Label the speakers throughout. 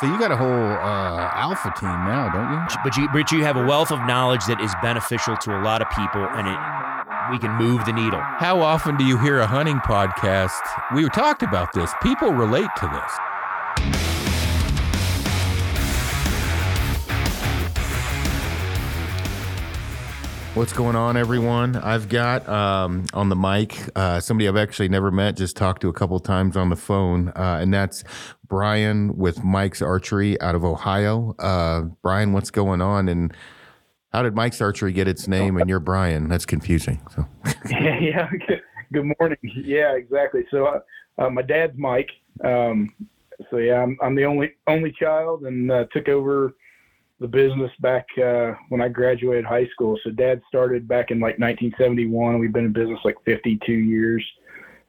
Speaker 1: So you got a whole uh, alpha team now, don't you?
Speaker 2: But you, but you have a wealth of knowledge that is beneficial to a lot of people, and it we can move the needle.
Speaker 1: How often do you hear a hunting podcast? We talked about this. People relate to this. What's going on, everyone? I've got um, on the mic uh, somebody I've actually never met, just talked to a couple times on the phone, uh, and that's Bryan with Mike's Archery out of Ohio. Uh, Bryan, what's going on? And how did Mike's Archery get its name? And you're Bryan. That's confusing. So.
Speaker 3: yeah, yeah. Good, good morning. Yeah, exactly. So uh, uh, my dad's Mike. Um, so yeah, I'm, I'm the only only child, and uh, took over the business back uh, when I graduated high school. So dad started back in like 1971. We've been in business like 52 years,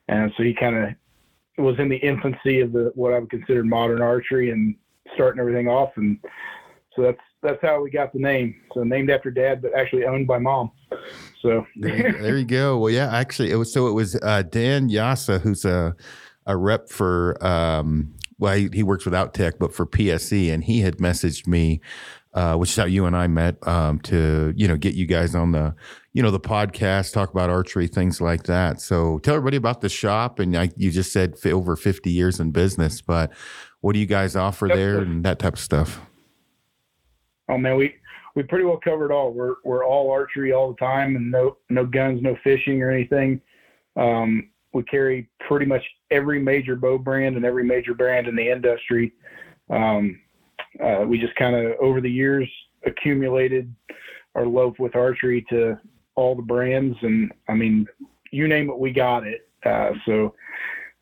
Speaker 3: and so he kind of was in the infancy of the what I would consider modern archery and starting everything off. And so that's that's how we got the name. So named after dad, but actually owned by mom. So
Speaker 1: there, there you go. Well, yeah, actually, it was so it was uh, Dan Yasa, who's a a rep for. Um, well, he, he works with Outtech, but for PSE, and he had messaged me uh, which is how you and I met um, to you know get you guys on the you know the podcast, talk about archery, things like that. So tell everybody about the shop, and I, you just said over fifty years in business, but what do you guys offer there and that type of stuff?
Speaker 3: Oh man, we we pretty well covered all. We're we're all archery all the time, and no no guns, no fishing or anything. Um, we carry pretty much every major bow brand and every major brand in the industry. Um, uh, we just kind of over the years accumulated our love with archery to all the brands, and I mean, you name it, we got it. Uh, so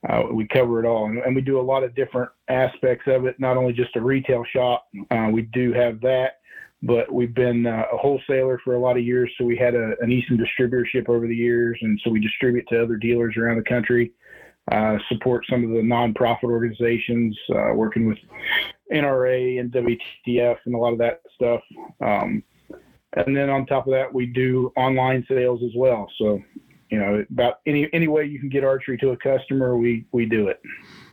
Speaker 3: uh, we cover it all, and, and, we do a lot of different aspects of it. Not only just a retail shop, uh, we do have that, but we've been uh, a wholesaler for a lot of years. So we had a, an Easton distributorship over the years, and so we distribute to other dealers around the country. Uh, support some of the nonprofit organizations, uh, working with NRA and WTF and a lot of that stuff. Um, and then on top of that, we do online sales as well. So, you know, about any any way you can get archery to a customer, we we do it.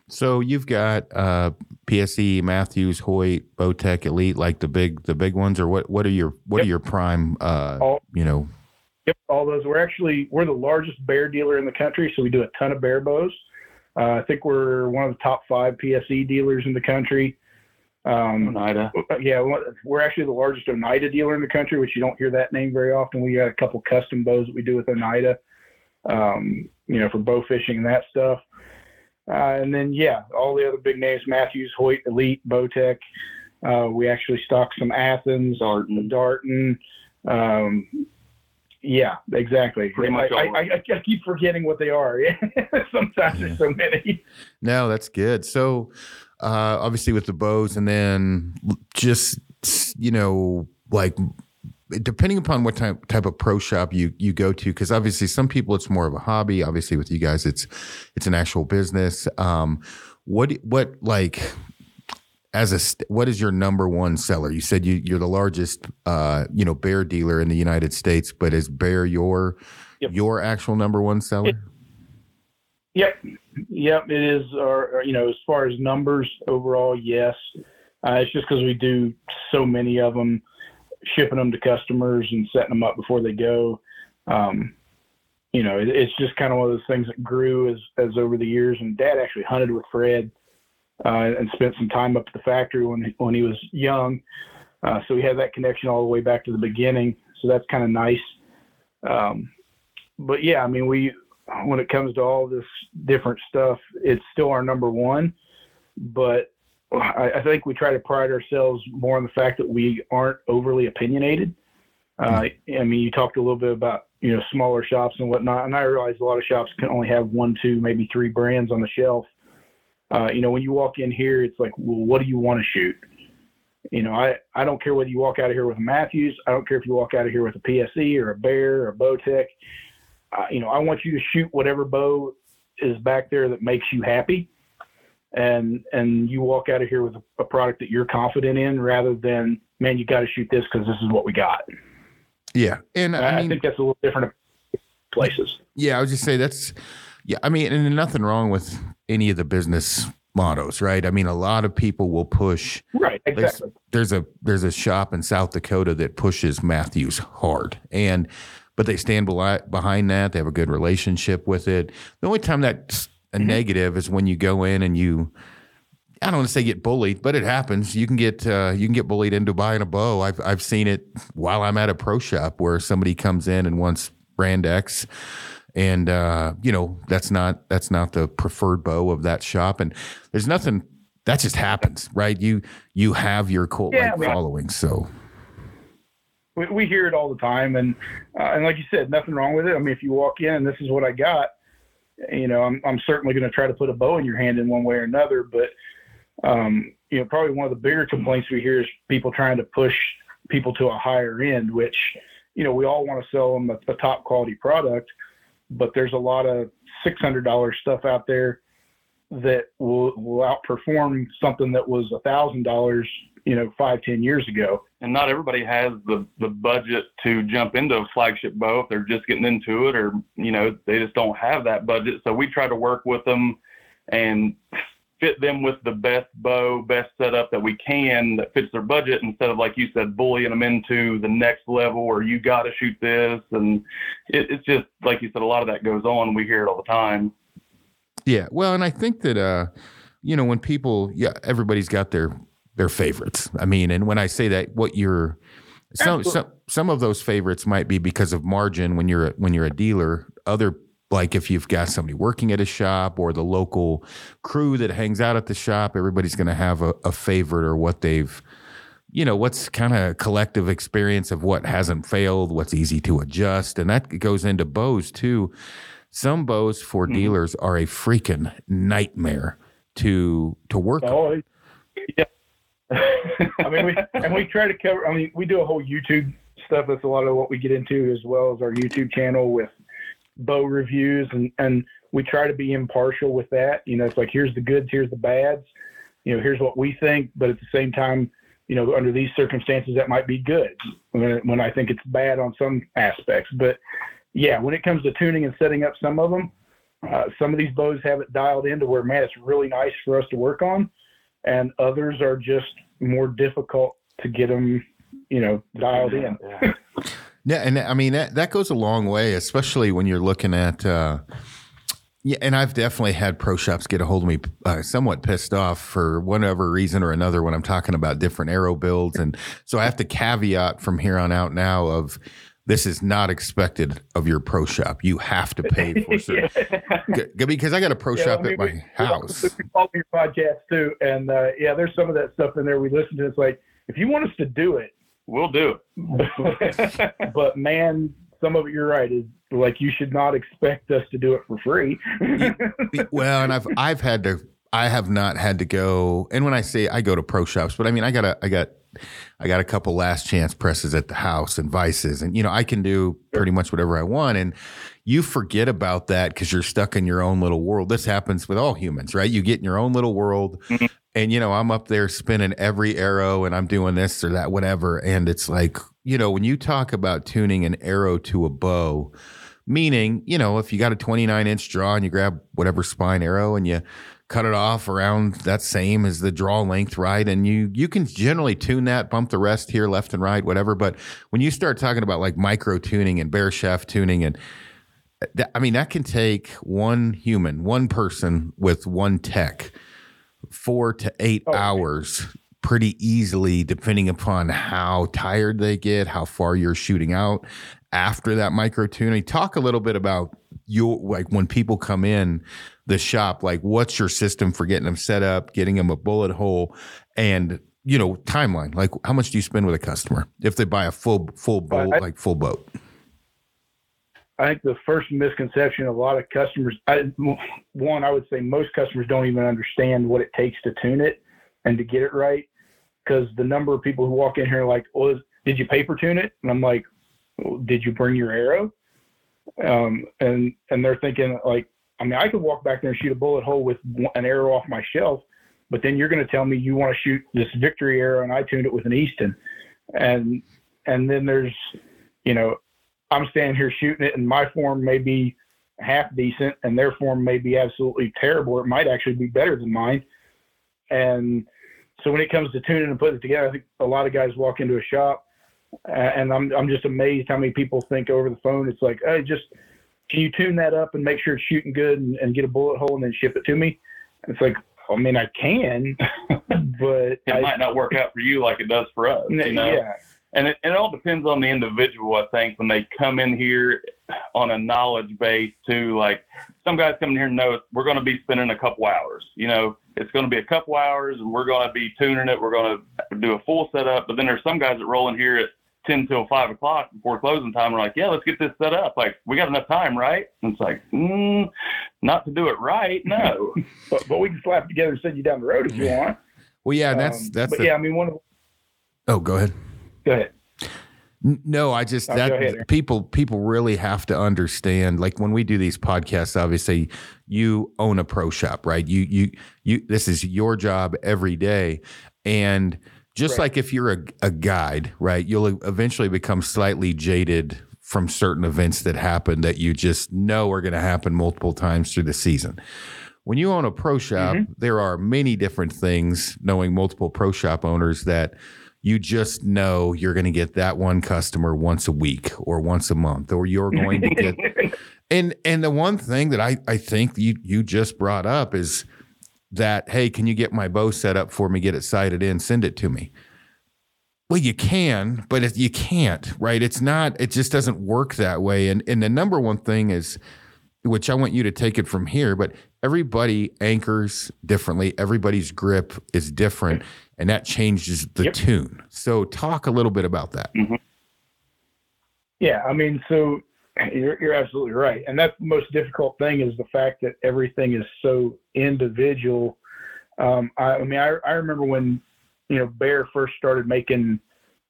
Speaker 1: So you've got uh, PSE, Mathews, Hoyt, Bowtech, Elite, like the big the big ones, or what? What are your what yep. are your prime? Uh, all, you know.
Speaker 3: Yep, all those. We're actually we're the largest bear dealer in the country, so we do a ton of bear bows. Uh, I think we're one of the top five PSE dealers in the country. Um, Oneida. Yeah, we're actually the largest Oneida dealer in the country, which you don't hear that name very often. We got a couple custom bows that we do with Oneida, um, you know, for bow fishing and that stuff. Uh, and then, yeah, all the other big names Mathews, Hoyt, Elite, Bowtech. Uh, we actually stock some Athens, Darton. Darton. Um, yeah, exactly. Pretty much I, I, I, I, keep forgetting what they are. Sometimes yeah. there's so many.
Speaker 1: No, that's good. So, uh, obviously with the bows, and then just you know like depending upon what type type of pro shop you you go to because obviously some people it's more of a hobby. Obviously with you guys it's it's an actual business. Um what what like as a what is your number one seller? You said you you're the largest uh you know bear dealer in the united states but is bear your yep. your actual number one seller?
Speaker 3: Yep, yep. It is. Or, you know, as far as numbers overall, yes. Uh, it's just because we do so many of them, shipping them to customers and setting them up before they go. Um, you know, it, it's just kind of one of those things that grew as as over the years. And Dad actually hunted with Fred uh, and spent some time up at the factory when when he was young. Uh, so we had that connection all the way back to the beginning. So that's kind of nice. Um, but yeah, I mean, we when it comes to all this different stuff, it's still our number one. But I, I think we try to pride ourselves more on the fact that we aren't overly opinionated. Uh, I mean, you talked a little bit about you know smaller shops and whatnot, and I realize a lot of shops can only have one, two, maybe three brands on the shelf. Uh, you know, when you walk in here, it's like, well, what do you want to shoot? You know, I, I don't care whether you walk out of here with a Mathews. I don't care if you walk out of here with a PSE or a Bear or a Bowtech you know, I want you to shoot whatever bow is back there that makes you happy, and and you walk out of here with a, a product that you're confident in, rather than man, you got to shoot this because this is what we got.
Speaker 1: Yeah, and
Speaker 3: I, I, mean, think that's a little different places.
Speaker 1: Yeah, I would just say that's yeah. I mean, and nothing wrong with any of the business mottos, right? I mean, a lot of people will push.
Speaker 3: Right, exactly.
Speaker 1: There's, there's a there's a shop in South Dakota that pushes Mathews hard, and but they stand behind that. They have a good relationship with it. The only time that's a mm-hmm. negative is when you go in and you. I don't want to say get bullied, but it happens. You can get uh, you can get bullied into buying a bow. I've I've seen it while I'm at a pro shop where somebody comes in and wants brand X, and uh, you know that's not that's not the preferred bow of that shop. And there's nothing that just happens, right? You you have your cult like yeah, following, so
Speaker 3: we, we hear it all the time, and uh, and like you said, nothing wrong with it. I mean, if you walk in and this is what I got, you know, I'm I'm certainly going to try to put a bow in your hand in one way or another. But um, you know, probably one of the bigger complaints we hear is people trying to push people to a higher end, which you know we all want to sell them a, a top quality product, but there's a lot of six hundred dollar stuff out there that will will outperform something that was a thousand dollars you know five ten years ago.
Speaker 4: And not everybody has the the budget to jump into a flagship bow if they're just getting into it or you know they just don't have that budget. So we try to work with them and fit them with the best bow best setup that we can that fits their budget instead of like you said bullying them into the next level or you got to shoot this. And it, it's just like you said a lot of that goes on. We hear it all the time.
Speaker 1: Yeah. Well and i think that uh you know when people yeah everybody's got their their favorites. I mean, and when I say that, what you're some some some of those favorites might be because of margin when you're when you're a dealer. Other like if you've got somebody working at a shop or the local crew that hangs out at the shop, everybody's going to have a, a favorite or what they've you know what's kind of collective experience of what hasn't failed, what's easy to adjust, and that goes into bows too. Some bows for mm-hmm. dealers are a freaking nightmare to to work oh, on.
Speaker 3: Yeah, I mean, we, and we try to cover. I mean, we do a whole YouTube stuff. That's a lot of what we get into, as well as our YouTube channel with bow reviews, and and we try to be impartial with that. You know, it's like here's the goods, here's the bads. You know, here's what we think, but at the same time, you know, under these circumstances, that might be good when, when I think it's bad on some aspects. But yeah, when it comes to tuning and setting up some of them, uh, some of these bows have it dialed into where man, it's really nice for us to work on and others are just more difficult to get them, you know, dialed in.
Speaker 1: Yeah, yeah and I mean that that goes a long way, especially when you're looking at. Uh, yeah, and I've definitely had pro shops get a hold of me uh, somewhat pissed off for whatever reason or another when I'm talking about different arrow builds. And so I have to caveat from here on out now of this is not expected of your pro shop. You have to pay for certain yeah. because I got a pro yeah, shop I mean, at my we, house. We
Speaker 3: follow your podcast too, and uh, yeah, there's some of that stuff in there we listen to. It's like if you want us to do it,
Speaker 4: we'll do
Speaker 3: it. but man, some of it you're right is like you should not expect us to do it for free.
Speaker 1: well, and I've I've had to I have not had to go, and when I say I go to pro shops, but I mean I got a I got I got a couple last chance presses at the house and vices, and you know I can do pretty much whatever I want. And you forget about that because you're stuck in your own little world. This happens with all humans, right? You get in your own little world, mm-hmm. and you know I'm up there spinning every arrow, and I'm doing this or that, whatever. And it's like you know when you talk about tuning an arrow to a bow. Meaning, you know, if you got a 29 inch draw and you grab whatever spine arrow and you cut it off around that same as the draw length, right? And you you can generally tune that, bump the rest here, left and right, whatever. But when you start talking about like micro tuning and bare shaft tuning, and uh, that, I mean that can take one human, one person with one tech, four to eight oh, hours. Pretty easily, depending upon how tired they get, how far you're shooting out after that micro tuning. Talk a little bit about your like when people come in the shop like what's your system for getting them set up getting them a bullet hole and you know timeline? Like how much do you spend with a customer if they buy a full full boat I, like full boat?
Speaker 3: I think the first misconception a lot of customers I, one i would say most customers don't even understand what it takes to tune it and to get it right because the number of people who walk in here like well did you paper tune it? And i'm like well, did you bring your arrow? Um, and and they're thinking like I mean, I could walk back there and shoot a bullet hole with an arrow off my shelf, but then you're going to tell me you want to shoot this victory arrow and I tuned it with an Easton. And, and then there's, you know, I'm standing here shooting it and my form may be half decent and their form may be absolutely terrible. It might actually be better than mine, And so when it comes to tuning and putting it together, I think a lot of guys walk into a shop, and I'm I'm just amazed how many people think over the phone. It's like, hey, just can you tune that up and make sure it's shooting good and, and get a bullet hole and then ship it to me? And it's like, I mean, I can, but
Speaker 4: it
Speaker 3: I,
Speaker 4: might not work out for you like it does for us. You know?
Speaker 3: yeah,
Speaker 4: And it, it all depends on the individual, I think, when they come in here on a knowledge base too. Like some guys come in here and know we're going to be spending a couple hours. You know, it's going to be a couple hours and we're going to be tuning it. We're going to do a full setup. But then there's some guys that roll in here at 10 till 5 o'clock before closing time. We're like, yeah, let's get this set up. Like, we got enough time, right? And it's like, mm, not to do it right. No.
Speaker 3: but, but we can slap together and send you down the road if you want.
Speaker 1: Well, yeah, that's
Speaker 3: Um,
Speaker 1: that's.
Speaker 3: But
Speaker 1: the-
Speaker 3: yeah, I mean, one of
Speaker 1: oh, go ahead.
Speaker 3: go ahead.
Speaker 1: No, I just
Speaker 3: Oh,
Speaker 1: that people people really have to understand. Like when we do these podcasts, obviously you own a pro shop, right? You you you. This is your job every day, and just
Speaker 3: Right.
Speaker 1: like if you're a, a guide, right? You'll eventually become slightly jaded from certain events that happen that you just know are going to happen multiple times through the season. When you own a pro shop, mm-hmm. there are many different things. Knowing multiple pro shop owners that you just know you're going to get that one customer once a week or once a month, or you're going to get. And and the one thing that I I think you you just brought up is that hey, can you get my bow set up for me? Get it sighted in, send it to me. Well, you can, but it, you can't, right? It's not. It just doesn't work that way. And and the number one thing is, which I want you to take it from here, but everybody anchors differently. Everybody's grip is different, and that changes the
Speaker 3: Yep.
Speaker 1: tune. So, talk a little bit about that. Mm-hmm.
Speaker 3: Yeah, I mean, so you're, you're absolutely right, and that's the most difficult thing is the fact that everything is so individual. Um, I, I mean, I, I remember when you know Bear first started making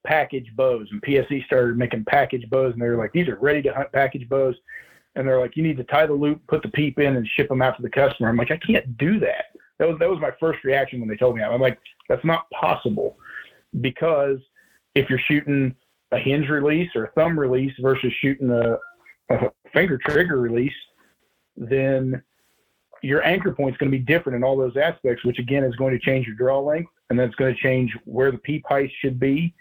Speaker 3: package bows, and PSE started making package bows, and they were like, these are ready to hunt package bows, and they're like, you need to tie the loop, put the peep in, and ship them out to the customer. I'm like, I can't do that. That was that was my first reaction when they told me that. I'm like, that's not possible, because if you're shooting a hinge release or a thumb release versus shooting a, a finger trigger release, then your anchor point is going to be different in all those aspects, which again is going to change your draw length, and then it's going to change where the peep height should be.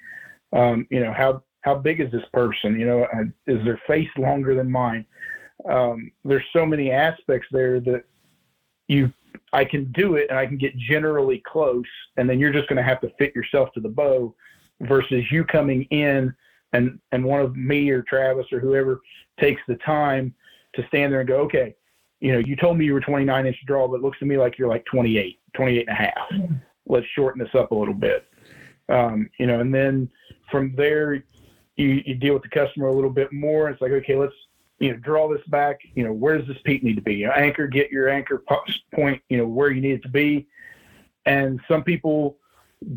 Speaker 3: Um, you know how how big is this person? You know, is their face longer than mine? Um, there's so many aspects there that you I can do it and I can get generally close, and then you're just going to have to fit yourself to the bow versus you coming in and and one of me or Travis or whoever takes the time to stand there and go, okay, you know, you told me you were 29 inch draw, but it looks to me like you're like 28, 28 and a half. Let's shorten this up a little bit. Um, you know, and then from there, you, you deal with the customer a little bit more. It's like, okay, let's, you know, draw this back. You know, where does this peep need to be? You know, anchor, get your anchor point, you know, where you need it to be. And some people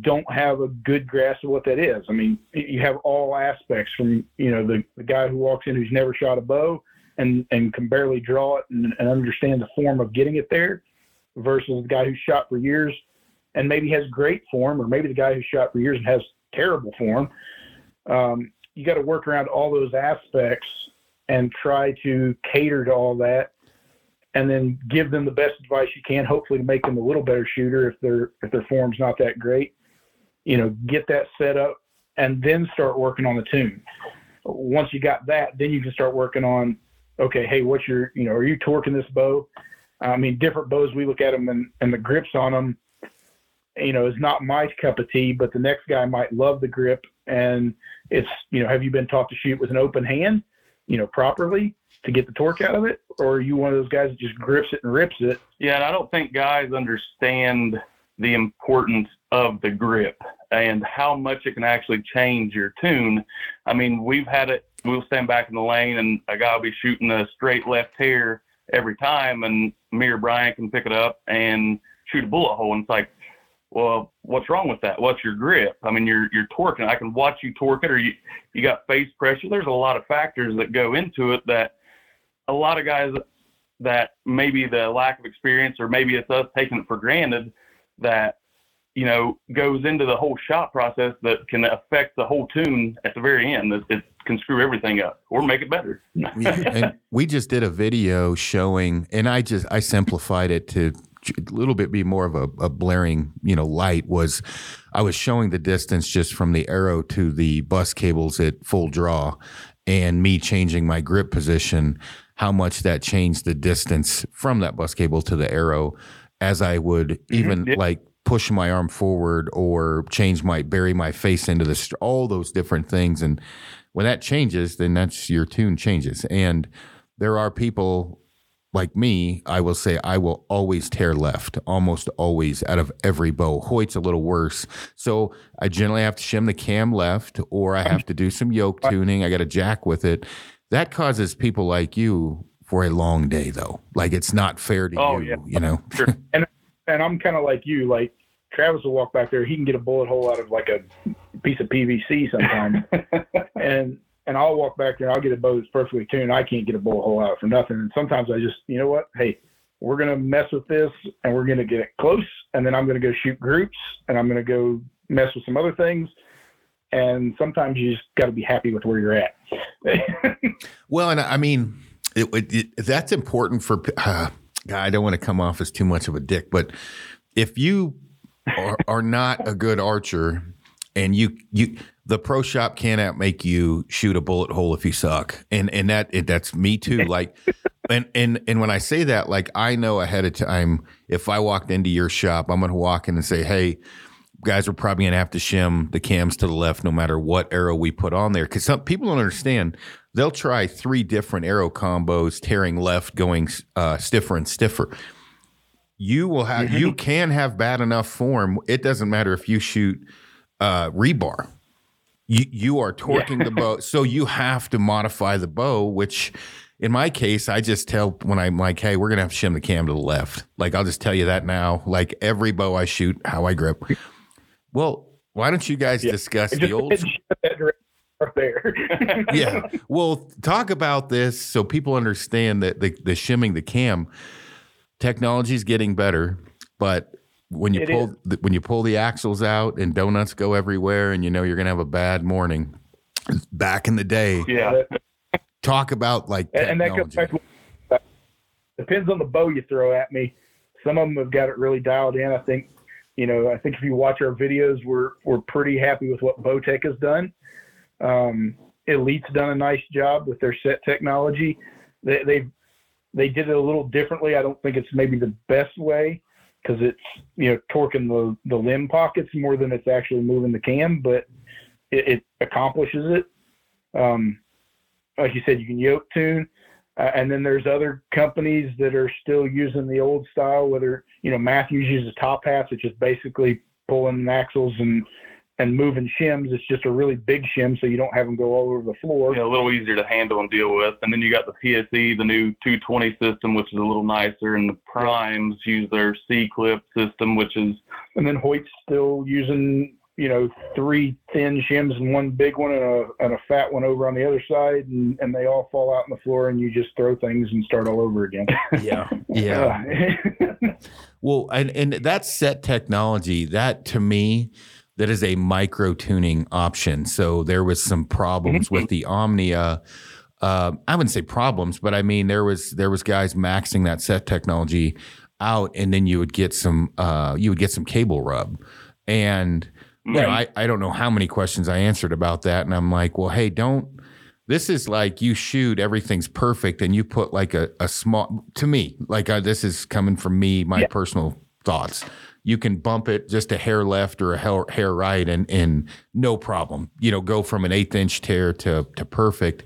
Speaker 3: don't have a good grasp of what that is. I mean, you have all aspects from, you know, the, the guy who walks in who's never shot a bow and, and can barely draw it and, and understand the form of getting it there versus the guy who's shot for years and maybe has great form, or maybe the guy who's shot for years and has terrible form. Um, you got to work around all those aspects and try to cater to all that and then give them the best advice you can, hopefully to make them a little better shooter if their if their form's not that great. You know, get that set up and then start working on the tune. Once you got that, then you can start working on, okay, hey, what's your, you know, are you torquing this bow? I mean, different bows, we look at them and, and the grips on them, you know, is not my cup of tea, but the next guy might love the grip. And it's, you know, have you been taught to shoot with an open hand, you know, properly to get the torque out of it? Or are you one of those guys that just grips it and rips it?
Speaker 4: Yeah, and I don't think guys understand the importance of the grip and how much it can actually change your tune. I mean, we've had it, we'll stand back in the lane and a guy will be shooting a straight left here every time, and me or Bryan can pick it up and shoot a bullet hole. And it's like, well, what's wrong with that? What's your grip? I mean, you're you're torquing. I can watch you torque it, or you you got face pressure. There's a lot of factors that go into it that a lot of guys that maybe the lack of experience or maybe it's us taking it for granted that you know goes into the whole shot process that can affect the whole tune at the very end it, it can screw everything up or make it better.
Speaker 1: Yeah, and we just did a video showing, and I just I simplified it to a little bit be more of a, a blaring, you know, light was I was showing the distance just from the arrow to the bus cables at full draw and me changing my grip position, how much that changed the distance from that bus cable to the arrow as I would mm-hmm. even
Speaker 3: Yeah.
Speaker 1: like push my arm forward or change my bury my face into the all those different things. And when that changes then that's your tune changes. And there are people like me i will say i will always tear left almost always out of every bow. Hoyt's a little worse. So i generally have to shim the cam left or i um, have to do some yoke tuning. I got a jack with it that causes people like you for a long day though like it's not fair to
Speaker 3: Oh,
Speaker 1: you
Speaker 3: yeah.
Speaker 1: you know sure.
Speaker 3: and I'm kind of like you. Like Travis will walk back there, he can get a bullet hole out of like a piece of PVC sometimes, and and I'll walk back there, and I'll get a bow that's perfectly tuned. I can't get a bullet hole out for nothing. And sometimes I just, you know what? Hey, we're gonna mess with this, and we're gonna get it close, and then I'm gonna go shoot groups, and I'm gonna go mess with some other things. And sometimes you just got to be happy with where you're at.
Speaker 1: Well, and I mean, it, it, it- that's important for. Uh, I don't want to come off as too much of a dick, but if you are, are not a good archer and you you the pro shop cannot make you shoot a bullet hole if you suck, and and that it, that's me too. Like, and and and when I say that, like I know ahead of time if I walked into your shop, I'm going to walk in and say, hey. Guys, we're probably gonna have to shim the cams to the left, no matter what arrow we put on there, because some people don't understand they'll try three different arrow combos, tearing left, going uh, stiffer and stiffer. You will have you can have bad enough form. It doesn't matter if you shoot uh, rebar. You you are torquing the bow, so you have to modify the bow. Which, in my case, I just tell when I'm like, "Hey, we're gonna have to shim the cam to the left." Like I'll just tell you that now. Like every bow I shoot, how I grip. Well, why don't you guys discuss the old?
Speaker 3: depends that direction there.
Speaker 1: yeah. Well, talk about this so people understand that the, the shimming the cam technology is getting better, but when you
Speaker 3: It
Speaker 1: pull the, when you pull the axles out and donuts go everywhere, and you know you're gonna have a bad morning. Back in the day,
Speaker 4: Yeah.
Speaker 1: talk about like
Speaker 3: And, and that back to depends on the bow you throw at me. Some of them have got it really dialed in. I think, you know, I think if you watch our videos, we're we're pretty happy with what Bowtech has done. Um, Elite's done a nice job with their set technology. They they they did it a little differently. I don't think it's maybe the best way because it's you know torquing the the limb pockets more than it's actually moving the cam, but it, it accomplishes it. Um, like you said, you can yoke tune. Uh, and then there's other companies that are still using the old style, whether, you know, Mathews uses top hats, which is basically pulling axles and, and moving shims. It's just a really big shim, so you don't have them go all over the floor.
Speaker 4: you know, a little easier to handle and deal with. And then you got the PSE, the new 220 system, which is a little nicer, and the primes use their C clip system, which is
Speaker 3: And then Hoyt's still using, you know, three thin shims and one big one and a, and a fat one over on the other side. And, and they all fall out on the floor and you just throw things and start all over again.
Speaker 2: Yeah.
Speaker 1: Yeah. Well, and and that set technology, that to me, that is a micro tuning option. So there was some problems with the Omnia. Uh, I wouldn't say problems, but I mean there was there was guys maxing that set technology out, and then you would get some uh, you would get some cable rub, and you know I I don't know how many questions I answered about that, and I'm like, well, hey, don't. This is like you shoot everything's perfect, and you put like a, a small to me like uh, this is coming from me, my
Speaker 3: Yeah.
Speaker 1: personal thoughts. You can bump it just a hair left or a hair, hair right, and and no problem. You know, go from an eighth inch tear to to perfect.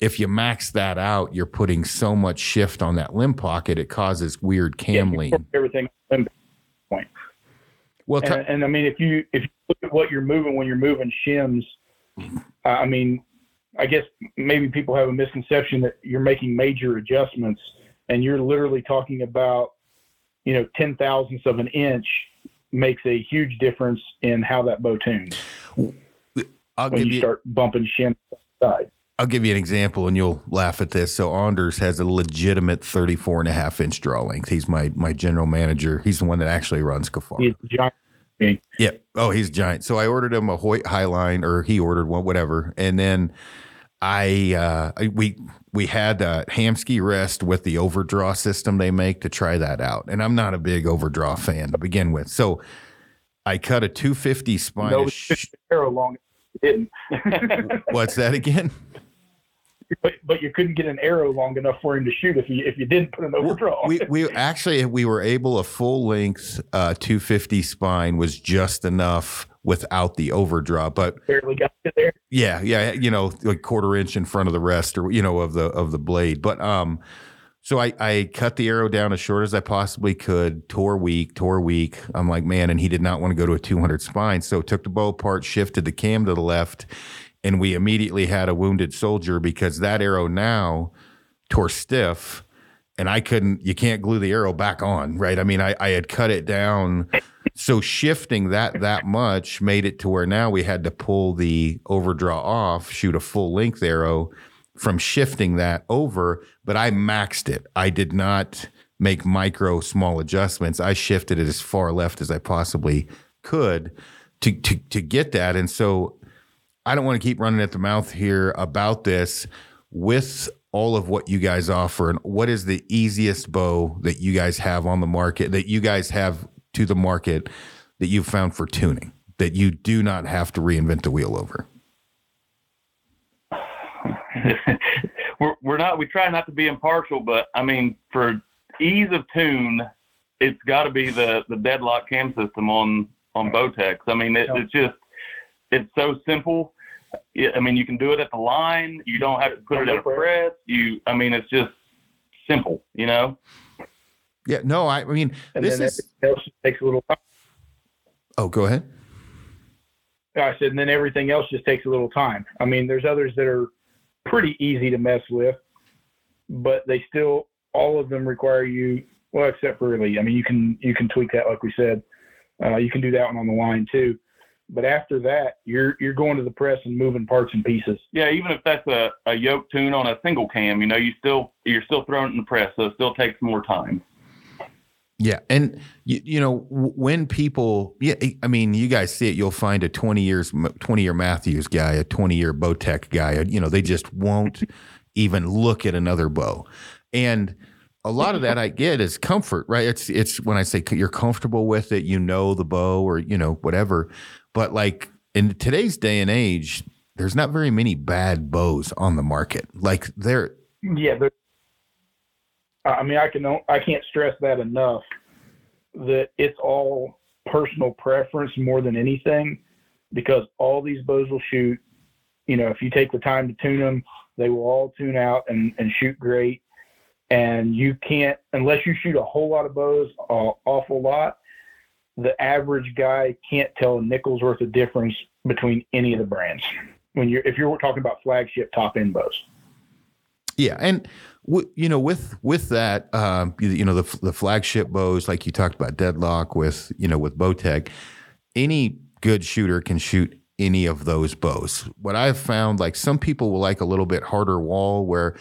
Speaker 1: If you max that out, you're putting so much shift on that limb pocket, it causes weird cam
Speaker 3: you
Speaker 1: lean.
Speaker 3: everything.
Speaker 1: Well, t-
Speaker 3: And, and I mean, if you if you look at what you're moving when you're moving shims, I mean, I guess maybe people have a misconception that you're making major adjustments, and you're literally talking about, you know, ten thousandths of an inch makes a huge difference in how that bow tunes
Speaker 1: I'll
Speaker 3: when
Speaker 1: give
Speaker 3: you
Speaker 1: you
Speaker 3: start bumping shims side.
Speaker 1: I'll give you an example and you'll laugh at this. So Anders has a legitimate 34 and a half inch draw length. He's my my general manager. He's the one that actually runs Kifaru.
Speaker 3: It's giant.
Speaker 1: Yeah. Oh, he's giant. So I ordered him a Hoyt Highline, or he ordered one, whatever. And then I uh, we we had a Hamskea rest with the overdraw system they make to try that out, and I'm not a big overdraw fan to begin with. So I cut a 250 spine.
Speaker 3: No,
Speaker 1: of sh-
Speaker 3: it's long. Didn't.
Speaker 1: What's that again?
Speaker 3: but but you couldn't get an arrow long enough for him to shoot if you if you didn't put an overdraw.
Speaker 1: we we actually we were able a full length uh, 250 spine was just enough without the overdraw, but
Speaker 3: barely got it there.
Speaker 1: yeah, yeah, you know, like quarter inch in front of the rest or you know of the of the blade. But um, so I I cut the arrow down as short as I possibly could. Tore weak, tore weak. I'm like man, and he did not want to go to a 200 spine, so took the bow apart, shifted the cam to the left, and we immediately had a wounded soldier because that arrow now tore stiff and I couldn't, you can't glue the arrow back on, right? I mean, I, I had cut it down. So shifting that that much made it to where now we had to pull the overdraw off, shoot a full length arrow from shifting that over, but I maxed it. I did not make micro small adjustments. I shifted it as far left as I possibly could to to to get that. And so I don't want to keep running at the mouth here about this with all of what you guys offer and what is the easiest bow that you guys have on the market that you guys have to the market that you've found for tuning that you do not have to reinvent the wheel over?
Speaker 4: We're, we're not we try not to be impartial but i mean for ease of tune it's got to be the the deadlock cam system on on Bowtechs. i mean it, it's just it's so simple Yeah, i mean you can do it at the line you don't have to put it in a press you i mean it's just simple you know
Speaker 1: yeah no i, I mean
Speaker 3: And
Speaker 1: this
Speaker 3: then
Speaker 1: is
Speaker 3: else takes a little time.
Speaker 1: oh go ahead
Speaker 3: I said, and then everything else just takes a little time. I mean, there's others that are pretty easy to mess with, but they still all of them require you. Well, except for really, I mean, you can you can tweak that like we said. Uh, you can do that one on the line too. But after that, you're you're going to the press and moving parts and pieces.
Speaker 4: yeah even if that's a, a yoke tune on a single cam you know you still you're still throwing it in the press so it still takes more time
Speaker 1: Yeah, and you, you know when people, yeah, I mean, you guys see it. You'll find a twenty years, twenty year Mathews guy, a twenty year Bowtech guy. Uh, you know, they just won't even look at another bow, and a lot of that I get is comfort, right? It's it's when I say you're comfortable with it, you know the bow, or you know whatever. But like in today's day and age, there's not very many bad bows on the market. Like there,
Speaker 3: Yeah, I mean, I can I can't stress that enough. That it's all personal preference more than anything, because all these bows will shoot. You know, if you take the time to tune them, they will all tune out and, and shoot great. And you can't unless you shoot a whole lot of bows, an awful lot. The average guy can't tell a nickel's worth of difference between any of the brands when you're if you're talking about flagship top end bows.
Speaker 1: Yeah, and w- you know, with with that, um, you, you know, the the flagship bows, like you talked about, Deadlock with you know with Bowtech, any good shooter can shoot any of those bows. What I've found, like some people will like a little bit harder wall, where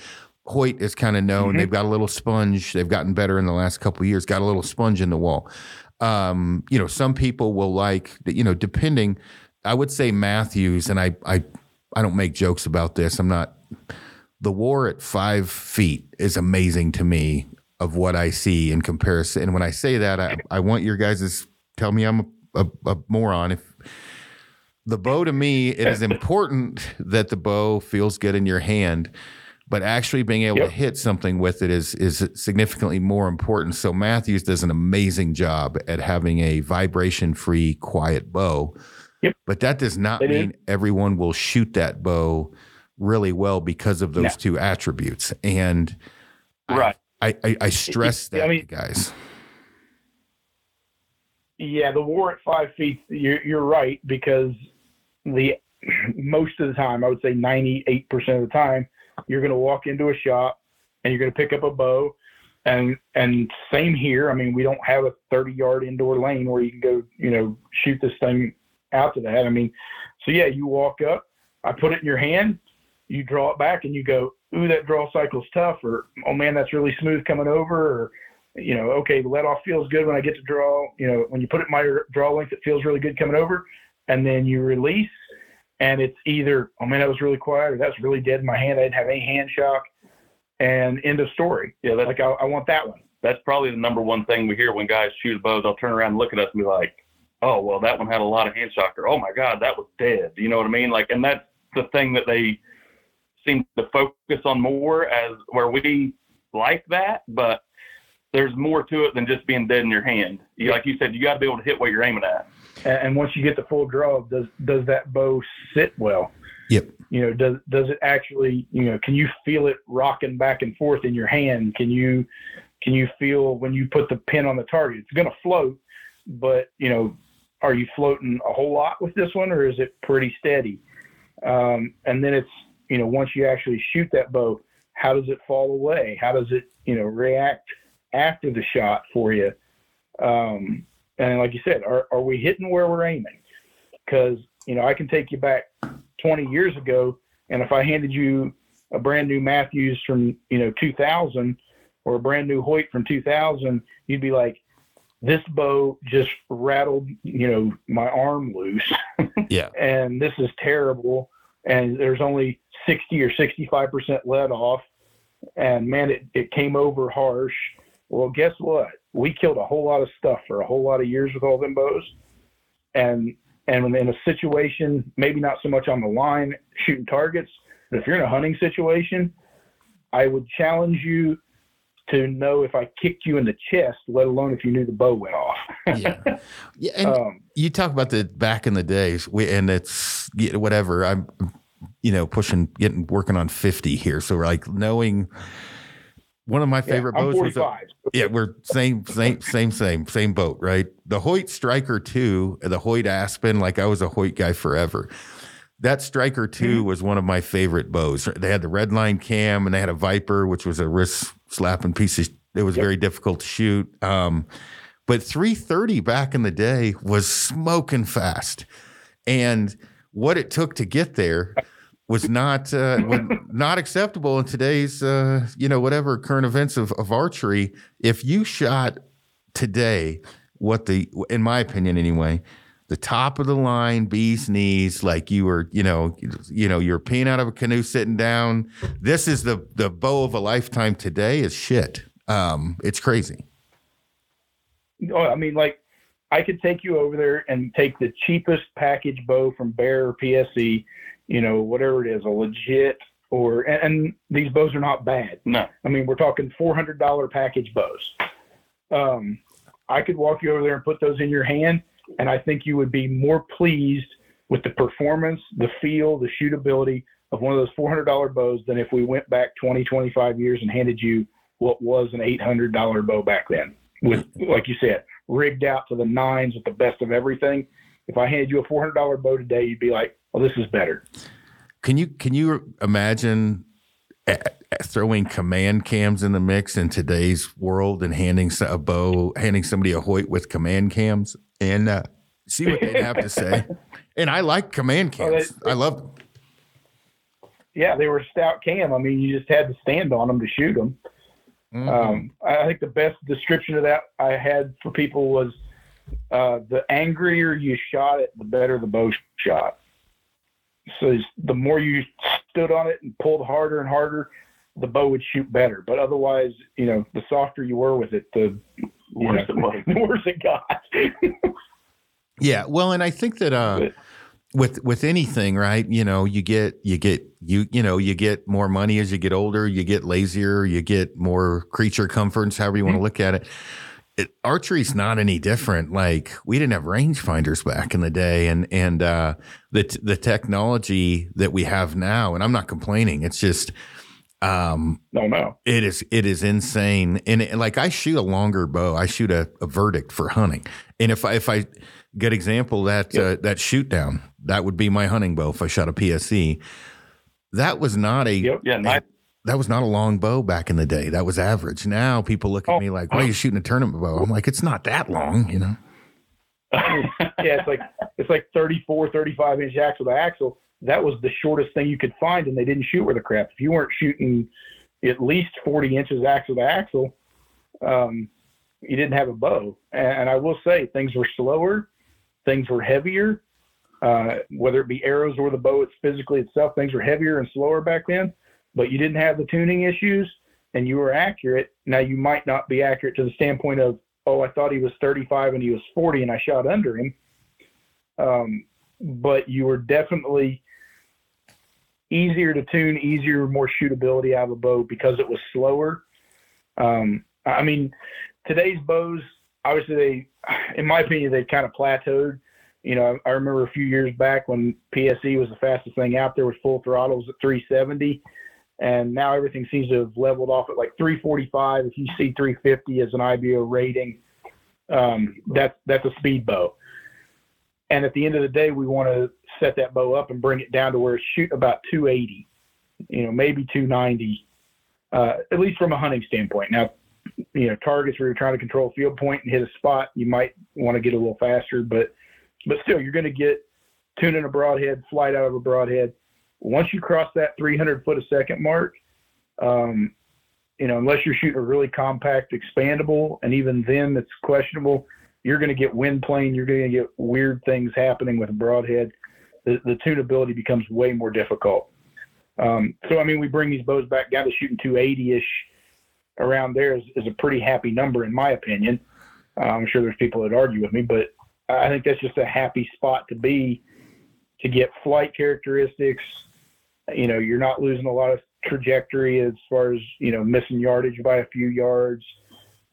Speaker 1: Hoyt is kind of known. They've got a little sponge. They've gotten better in the last couple of years. Got a little sponge in the wall. Um, you know, some people will like, you know, depending. I would say Mathews, and I I I don't make jokes about this. I'm not the war at five feet is amazing to me of what I see in comparison. And when I say that, I, I want your guys to tell me I'm a, a, a moron. If the bow to me, it is important that the bow feels good in your hand, but actually being able
Speaker 3: Yep.
Speaker 1: to hit something with it is is significantly more important. So Mathews does an amazing job at having a vibration free, quiet bow.
Speaker 3: Yep.
Speaker 1: But that does not
Speaker 3: It is.
Speaker 1: mean everyone will shoot that bow really well because of those
Speaker 3: No.
Speaker 1: two attributes. And I-
Speaker 4: Right.
Speaker 1: I, I, I stress
Speaker 3: I
Speaker 1: that,
Speaker 3: mean-
Speaker 1: guys.
Speaker 3: Yeah, the war at five feet. You're, you're right because the most of the time, I would say 98% of the time, you're going to walk into a shop and you're going to pick up a bow, and and same here. I mean, we don't have a 30 yard indoor lane where you can go, you know, shoot this thing out to that. I mean, so yeah, you walk up, I put it in your hand, you draw it back, and you go, ooh, that draw cycle's tough, or oh man, that's really smooth coming over, or you know, okay, the let off feels good when I get to draw. You know, when you put it in my draw length, it feels really good coming over. And then you release, and it's either, oh man, that was really quiet, or that's really dead in my hand. I didn't have any hand shock, and end of story.
Speaker 4: Yeah, that's
Speaker 3: Like I, I want that one.
Speaker 4: that's probably the number one thing we hear when guys shoot bows. They'll turn around and look at us and be like, "Oh, well, that one had a lot of hand shock," or "Oh my God, that was dead." You know what I mean? Like, and that's the thing that they seem to focus on more as where we like that, but there's more to it than just being dead in your hand. You, like you said, you got to be able to hit what you're aiming at.
Speaker 3: And, once you get the full draw, does does that bow sit well?
Speaker 1: Yep.
Speaker 3: You know, does does it actually? You know, can you feel it rocking back and forth in your hand? Can you can you feel when you put the pin on the target? It's going to float, but you know, are you floating a whole lot with this one, or is it pretty steady? Um, and then it's you know, once you actually shoot that bow, how does it fall away? How does it you know react after the shot for you? Um, and like you said, are, are we hitting where we're aiming? Because, you know, I can take you back 20 years ago, and if I handed you a brand new Mathews from, you know, 2000 or a brand new Hoyt from 2000, you'd be like, this bow just rattled, you know, my arm loose,
Speaker 1: Yeah.
Speaker 3: and this is terrible. And there's only 60 or 65% lead off. And man, it, it came over harsh. Well, guess what? We killed a whole lot of stuff for a whole lot of years with all them bows. And and in a situation, maybe not so much on the line shooting targets, but if you're in a hunting situation, I would challenge you to know if I kicked you in the chest, let alone if you knew the bow went off.
Speaker 1: Yeah. Yeah. And
Speaker 3: um,
Speaker 1: you talk about the back in the days, we, and it's whatever. I'm, you know, pushing, getting working on fifty here. So like knowing one of my
Speaker 3: yeah,
Speaker 1: favorite
Speaker 3: I'm
Speaker 1: bows was a,
Speaker 3: 45.
Speaker 1: yeah, we're same, same, same, same, same boat, right? The Hoyt Striker two, the Hoyt Aspen. Like I was a Hoyt guy forever. That Striker 2 was one of my favorite bows. They had the red line cam and they had a Viper, which was a wrist slapping piece of. It was
Speaker 3: Yep.
Speaker 1: very difficult to shoot. Um, but 330 back in the day was smoking fast, and what it took to get there was not uh, not acceptable in today's uh, you know whatever current events of, of archery. If you shot today, what the in my opinion anyway, the top of the line, bee's knees, like you were, you know, you know, you're peeing out of a canoe sitting down. This is the the bow of a lifetime today is shit. Um, it's crazy.
Speaker 3: Oh, I mean, like I could take you over there and take the cheapest package bow from Bear or PSE, you know, whatever it is, a legit or and, these bows are not bad.
Speaker 4: No.
Speaker 3: I mean, we're talking four hundred dollar package bows. Um, I could walk you over there and put those in your hand, and I think you would be more pleased with the performance, the feel, the shootability of one of those four hundred dollar bows than if we went back 20, 25 years and handed you what was an eight hundred dollar bow back then. With like you said, rigged out to the nines with the best of everything. If I handed you a four hundred dollar bow today, you'd be like, "Well, this is better."
Speaker 1: Can you can you imagine throwing command cams in the mix in today's world and handing a bow, handing somebody a Hoyt with command cams and uh, see what they'd have to say? And I like command
Speaker 3: they-
Speaker 1: cams. I love them.
Speaker 3: Yeah, they were stout cam. I mean, you just had to stand on them to shoot them.
Speaker 1: Mhm.
Speaker 3: Um, I I think the best description of that I had for people was uh, the angrier you shot it, the better the bow shot. So the more you stood on it and pulled harder and harder, the bow would shoot better. But otherwise, you know, the softer you were with it, the
Speaker 4: Worse
Speaker 3: know,
Speaker 4: it was.
Speaker 3: the worse it got.
Speaker 1: Yeah, well, and I think that uh,
Speaker 3: But-
Speaker 1: with with anything, right? You know, you get you get you you know you get more money as you get older. You get lazier. You get more creature comforts, however you want to look at it. It. Archery's not any different. Like we didn't have rangefinders back in the day, and and uh, the t- the technology that we have now. And I'm not complaining. It's just um,
Speaker 3: no, no.
Speaker 1: it is it is insane, and it, like I shoot a longer bow. I shoot a, a verdict for hunting, and if I if I good example that uh, that shoot down that would be my hunting bow if I shot a PSE. That was not a
Speaker 3: Yep.
Speaker 4: Yeah, nice.
Speaker 1: That was not a long bow back in the day. That was average. Now people look at
Speaker 3: Oh.
Speaker 1: me like, "Why are you shooting a tournament bow?" I'm like, "It's not that long, you know."
Speaker 3: yeah, it's like it's like 34, 35 inch axle to axle. That was the shortest thing you could find, and they didn't shoot with a crap. If you weren't shooting at least 40 inches axle to axle, um, you didn't have a bow. And, and I will say, things were slower, things were heavier, Uh, whether it be arrows or the bow, it's physically itself. Things were heavier and slower back then, but you didn't have the tuning issues, and you were accurate. Now you might not be accurate to the standpoint of, oh, I thought he was 35 and he was 40, and I shot under him. Um, but you were definitely easier to tune, easier, more shootability out of a bow because it was slower. Um, I mean, today's bows, obviously, they, in my opinion, they've kind of plateaued. You know, I remember a few years back when PSE was the fastest thing out there with full throttles at 370, and now everything seems to have leveled off at like 345. If you see 350 as an IBO rating, um, that's that's a speed bow. And at the end of the day, we want to set that bow up and bring it down to where it's shoot about 280, you know, maybe 290, uh, at least from a hunting standpoint. Now, you know, targets where you're trying to control field point and hit a spot, you might want to get a little faster, but but still, you're going to get tuning a broadhead, flight out of a broadhead. Once you cross that 300 foot a second mark, um, you know, unless you're shooting a really compact, expandable, and even then it's questionable, you're going to get wind plane. You're going to get weird things happening with a broadhead. The, the tunability becomes way more difficult. Um, so, I mean, we bring these bows back down to shooting 280 ish around there is, is, a pretty happy number, in my opinion. Uh, I'm sure there's people that argue with me, but I think that's just a happy spot to be to get flight characteristics. You know, you're not losing a lot of trajectory as far as, you know, missing yardage by a few yards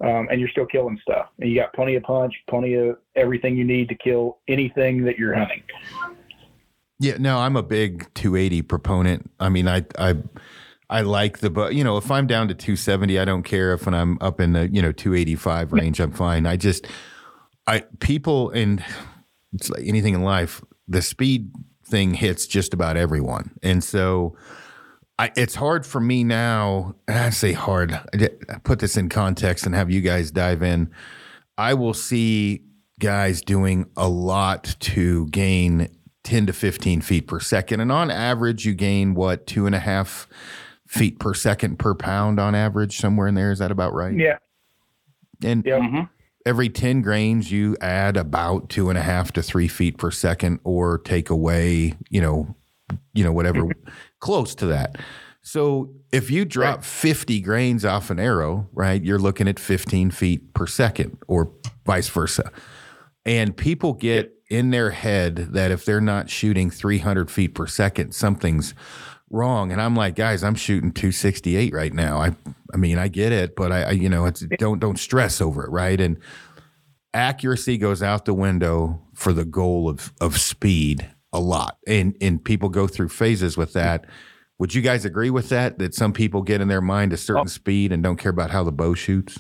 Speaker 3: um, and you're still killing stuff. And you got plenty of punch, plenty of everything you need to kill anything that you're hunting.
Speaker 1: Yeah, no, I'm a big 280 proponent. I mean, I I I like the but you know, if I'm down to 270, I don't care if when I'm up in the, you know, 285 range, I'm fine. I just I people and it's like anything in life, the speed thing hits just about everyone. And so I, it's hard for me now. I say hard. I put this in context and have you guys dive in. I will see guys doing a lot to gain 10 to 15 feet per second. And on average, you gain what, two and a half feet per second per pound on average, somewhere in there. Is that about right?
Speaker 3: Yeah.
Speaker 1: And
Speaker 3: yeah. Mm-hmm.
Speaker 1: Every 10 grains, you add about two and a half to three feet per second or take away, you know, you know, whatever mm-hmm close to that. So if you drop right. 50 grains off an arrow, right, you're looking at 15 feet per second or vice versa. And people get in their head that if they're not shooting 300 feet per second, something's wrong. And I'm like, guys, I'm shooting 268 right now. I, I mean, I get it, but I, I you know, it's don't don't stress over it, right? And accuracy goes out the window for the goal of of speed a lot, and and people go through phases with that. Would you guys agree with that? That some people get in their mind a certain oh. speed and don't care about how the bow shoots.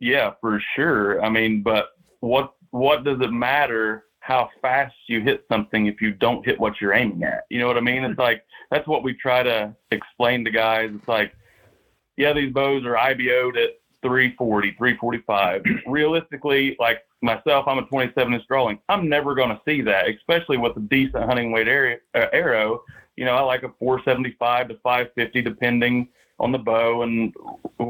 Speaker 4: Yeah, for sure. I mean, but what what does it matter how fast you hit something if you don't hit what you're aiming at? You know what I mean? It's like that's what we try to explain to guys. It's like, yeah, these bows are IBO'd at 340, 345. Realistically, like myself, I'm a 27 inch drawing. I'm never going to see that, especially with a decent hunting weight area, uh, arrow. You know, I like a 475 to 550, depending on the bow and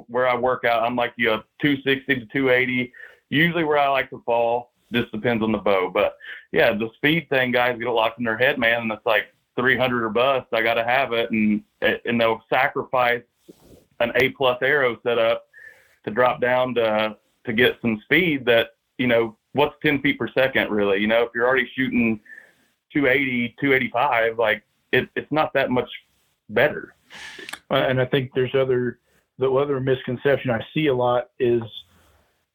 Speaker 4: where I work out. I'm like you, a 260 to 280. Usually, where I like to fall just depends on the bow. But yeah, the speed thing, guys get locked in their head, man, and it's like 300 or bust. I got to have it, and and they'll sacrifice an A plus arrow setup to drop down to to get some speed that you know what's 10 feet per second really? You know if you're already shooting 280 285 like it, it's not that much better.
Speaker 3: And i think there's other the other misconception i see a lot is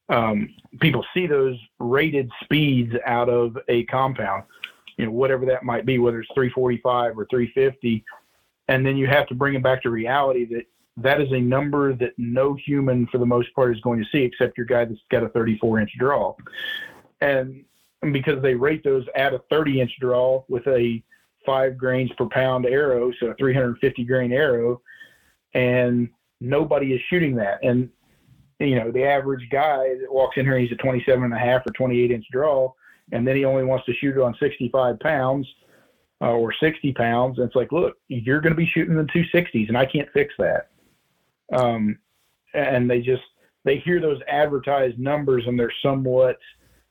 Speaker 3: um, people see those rated speeds out of a compound you know whatever that might be whether it's 345 or 350 and then you have to bring it back to reality that that is a number that no human, for the most part, is going to see, except your guy that's got a 34 inch draw. And because they rate those at a 30 inch draw with a five grains per pound arrow, so a 350 grain arrow, and nobody is shooting that. And you know, the average guy that walks in here, he's a 27 and a half or 28 inch draw, and then he only wants to shoot it on 65 pounds uh, or 60 pounds. And it's like, look, you're going to be shooting the 260s, and I can't fix that um, and they just they hear those advertised numbers and they're somewhat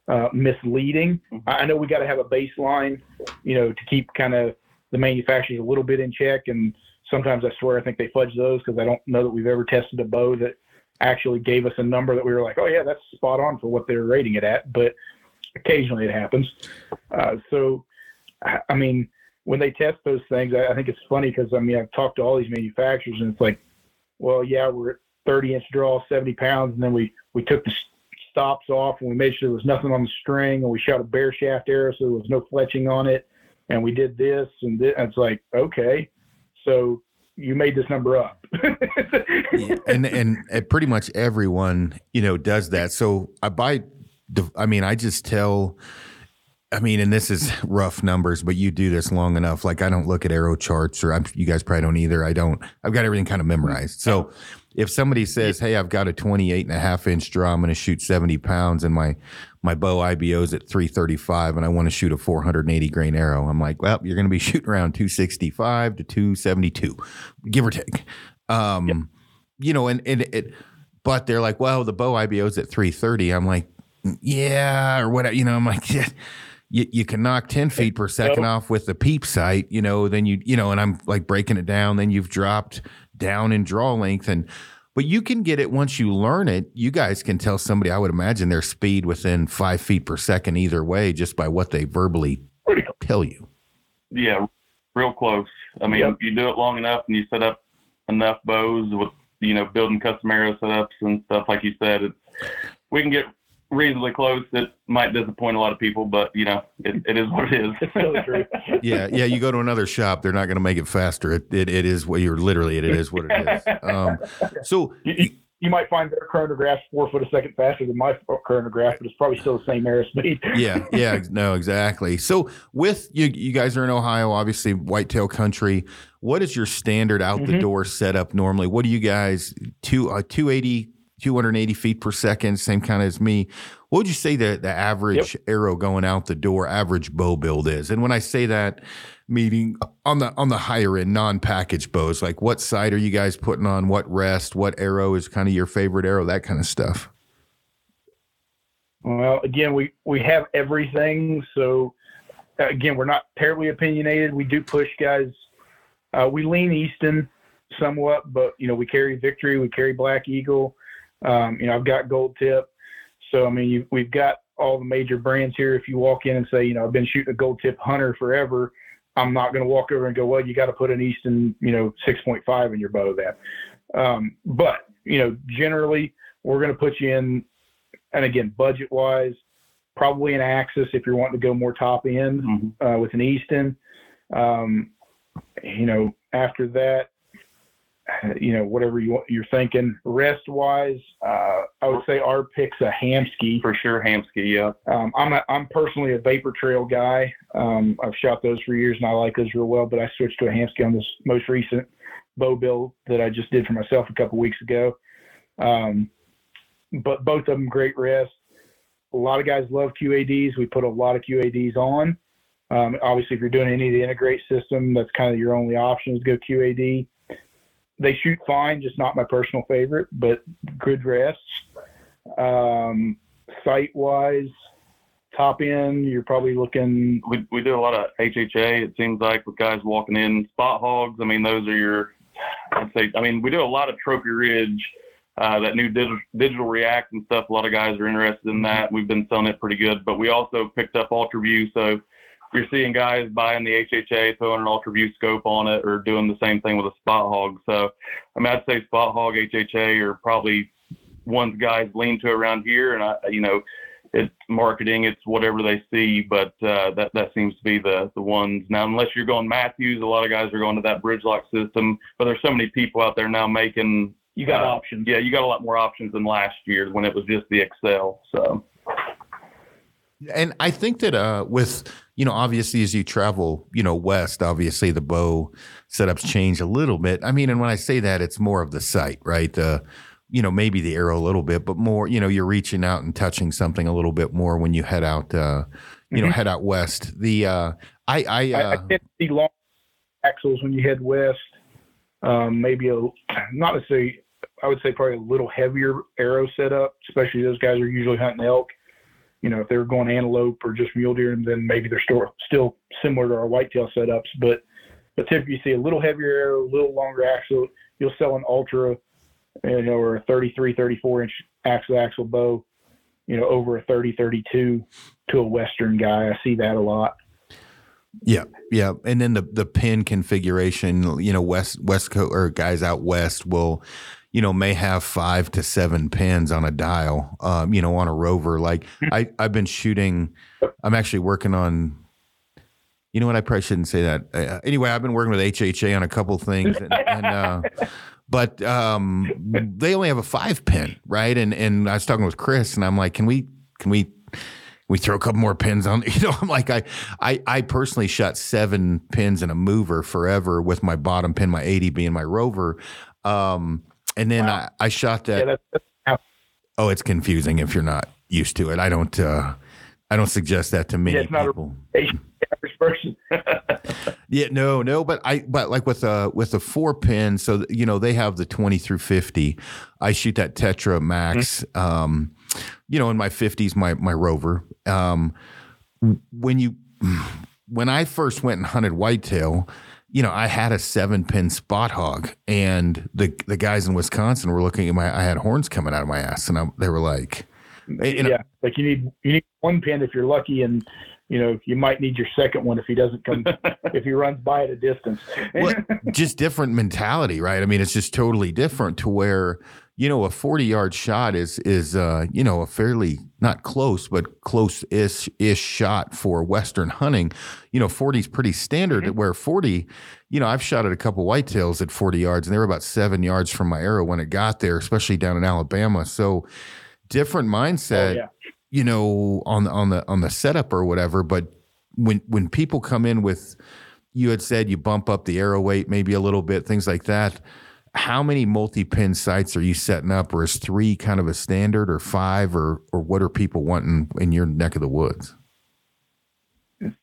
Speaker 3: uh, misleading.
Speaker 4: Mm-hmm.
Speaker 3: I I know we got to have a baseline, you know, to keep kind of the manufacturers a little bit in check. And sometimes I swear I think they fudge those because I don't know that we've ever tested a bow that actually gave us a number that we were like, oh yeah, that's spot on for what they're rating it at. But occasionally it happens. Uh, so, I mean, when they test those things, I, I think it's funny because I mean I've talked to all these manufacturers and it's like, well, yeah, we're at 30 inch draw, 70 pounds, and then we we took the stops off and we made sure there was nothing on the string, and we shot a bare shaft arrow so there was no fletching on it, and we did this and this. And it's like, okay, so you made this number up.
Speaker 1: Yeah, and and uh, pretty much everyone you know does that. So I buy, I mean, I just tell. I mean, and this is rough numbers, but you do this long enough. Like I don't look at arrow charts, or I'm, you guys probably don't either. I don't. I've got everything kind of memorized. So if somebody says, "Hey, I've got a 28 and a half inch draw, I'm going to shoot 70 pounds, and my my bow IBO's at 335, and I want to shoot a 480 grain arrow," I'm like, "Well, you're going to be shooting around 265 to 272, give or take." Um, you know, and, and it, but they're like, well, the bow IBO's at 330. I'm like, yeah, or whatever. You know, I'm like, yeah, you, you can knock 10 feet per second off with the peep sight, you know, then you, you know, and I'm like breaking it down. Then you've dropped down in draw length. And, but you can get it once you learn it. You guys can tell somebody, I would imagine their speed within five feet per second either way, just by what they verbally tell you.
Speaker 4: Yeah, real close. I mean,
Speaker 3: Yep.
Speaker 4: you do it long enough and you set up enough bows with, you know, building custom arrow setups and stuff like you said. It's, we can get reasonably close. It might disappoint a lot of people, but you know, it, it is what it is.
Speaker 3: it's really true.
Speaker 1: yeah, yeah. You go to another shop, they're not going to make it faster. It, it it is what you're literally. It is what it is. Um, so
Speaker 3: You, you, you might find their chronograph four foot a second faster than my chronograph, but it's probably still the same arrow speed.
Speaker 1: yeah, yeah, no, exactly. So with you, you guys are in Ohio, obviously whitetail country. What is your standard out the
Speaker 3: Mhm.
Speaker 1: door setup normally? What do you guys two uh, 280, 280 feet per second, same kind of as me? What would you say the the average arrow going out the door, average bow build is? And when I say that, meaning on the on the higher end non-packaged bows, like what sight are you guys putting on? What rest? What arrow is kind of your favorite arrow? That kind of stuff.
Speaker 3: Well, again, we, we have everything. So, uh, again, we're not terribly opinionated. We do push guys. Uh, we lean Easton somewhat, but, you know, we carry Victory, we carry Black Eagle. Um, you know, I've got Gold Tip. So, I mean, you, we've got all the major brands here. If you walk in and say, you know, I've been shooting a Gold Tip Hunter forever, I'm not going to walk over and go, well, you got to put an Easton, you know, 6.5 in your bow then. Um, but, you know, generally, we're going to put you in and again, budget wise, probably an Axis if you're wanting to go more top end
Speaker 4: Mhm.
Speaker 3: uh, with an Easton. Um, you know, after that, you know, whatever you want, you're thinking. Rest wise, uh, I would say our pick's a Hamskea.
Speaker 4: For sure, Hamskea. Yeah.
Speaker 3: Um, I'm a, I'm personally a Vapor Trail guy. Um, I've shot those for years and I like those real well. But I switched to a Hamskea on this most recent bow build that I just did for myself a couple weeks ago. Um, but both of them great rest. A lot of guys love QADs. We put a lot of QADs on. Um, obviously, if you're doing any of the integrate system, that's kind of your only option is go QAD. They shoot fine, just not my personal favorite, but good rests. Um, sight wise, top end, you're probably looking.
Speaker 4: we we do a lot of HHA. It seems like with guys walking in Spot Hoggs. I mean, those are your. I'd say. I mean, we do a lot of Trophy Ridge, uh, that new digital, digital React and stuff. A lot of guys are interested in that. We've been selling it pretty good, but we also picked up UltraView. So you're seeing guys buying the HHA, throwing an UltraView scope on it, or doing the same thing with a Spot Hogg. So I mean, I'd say Spot Hogg, HHA are probably ones guys lean to around here, and I, you know it's marketing, it's whatever they see, but uh, that that seems to be the the ones now. Unless you're going Mathews, a lot of guys are going to that bridge lock system. But there's so many people out there now making.
Speaker 3: You got
Speaker 4: uh,
Speaker 3: options.
Speaker 4: Yeah, you got a lot more options than last year when it was just the Axcel. So
Speaker 1: And I think that uh, with you know, obviously as you travel, you know, west, obviously the bow setups change a little bit. I mean, and when I say that, it's more of the sight, right? Uh, you know, maybe the arrow a little bit, but more, you know, you're reaching out and touching something a little bit more when you head out, uh, you know,
Speaker 3: Mhm.
Speaker 1: head out west. The uh, I I,
Speaker 3: I, I
Speaker 1: uh,
Speaker 3: tend to see long axles when you head west. Um, maybe a not necessarily. I would say probably a little heavier arrow setup, especially those guys are usually hunting elk. You know, if they're going antelope or just mule deer, then maybe they're still still similar to our whitetail setups. But but typically you see a little heavier arrow, a little longer axle. You'll sell an ultra, you know, or a 33, 34 inch axle axle bow, you know, over a 30, 32 to a Western guy. I see that a lot.
Speaker 1: Yeah, yeah, and then the the pin configuration, you know, west west coast or guys out west will, you know, may have five to seven pins on a dial, um, you know, on a rover. Like I I've been shooting, I'm actually working on. You know what? I probably shouldn't say that. Uh, anyway, I've been working with HHA on a couple things, and, and uh, but um, they only have a five pin, right? And and I was talking with Chris, and I'm like, can we can we we throw a couple more pins on you know i'm like I, I i personally shot seven pins in a mover forever with my bottom pin my 80 being my rover um and then wow. I, I shot that yeah, that's, that's, oh it's confusing if you're not used to it i don't uh i don't suggest that to many yeah, it's not people average person yeah no no but i but like with a with a four pin so you know they have the 20 through 50 i shoot that tetra max mm-hmm. um you know, in my fifties, my my rover. Um, when you when I first went and hunted whitetail, you know, I had a seven pin Spot Hogg, and the the guys in Wisconsin were looking at my. I had horns coming out of my ass, and I, they were like,
Speaker 3: you know, "Yeah, like you need you need one pin if you're lucky, and you know you might need your second one if he doesn't come if he runs by at a distance."
Speaker 1: well, just different mentality, right? I mean, it's just totally different to where you know, a 40 yard shot is, is, uh, you know, a fairly not close, but close ish, ish shot for Western hunting. You know, 40 is pretty standard mm-hmm. where 40, you know, I've shot at a couple whitetails at 40 yards and they were about seven yards from my arrow when it got there, especially down in Alabama. So different mindset, oh, yeah. you know, on the, on the, on the setup or whatever. But when, when people come in with, you had said you bump up the arrow weight maybe a little bit, things like that how many multi-pin sights are you setting up or is three kind of a standard or five or or what are people wanting in your neck of the woods?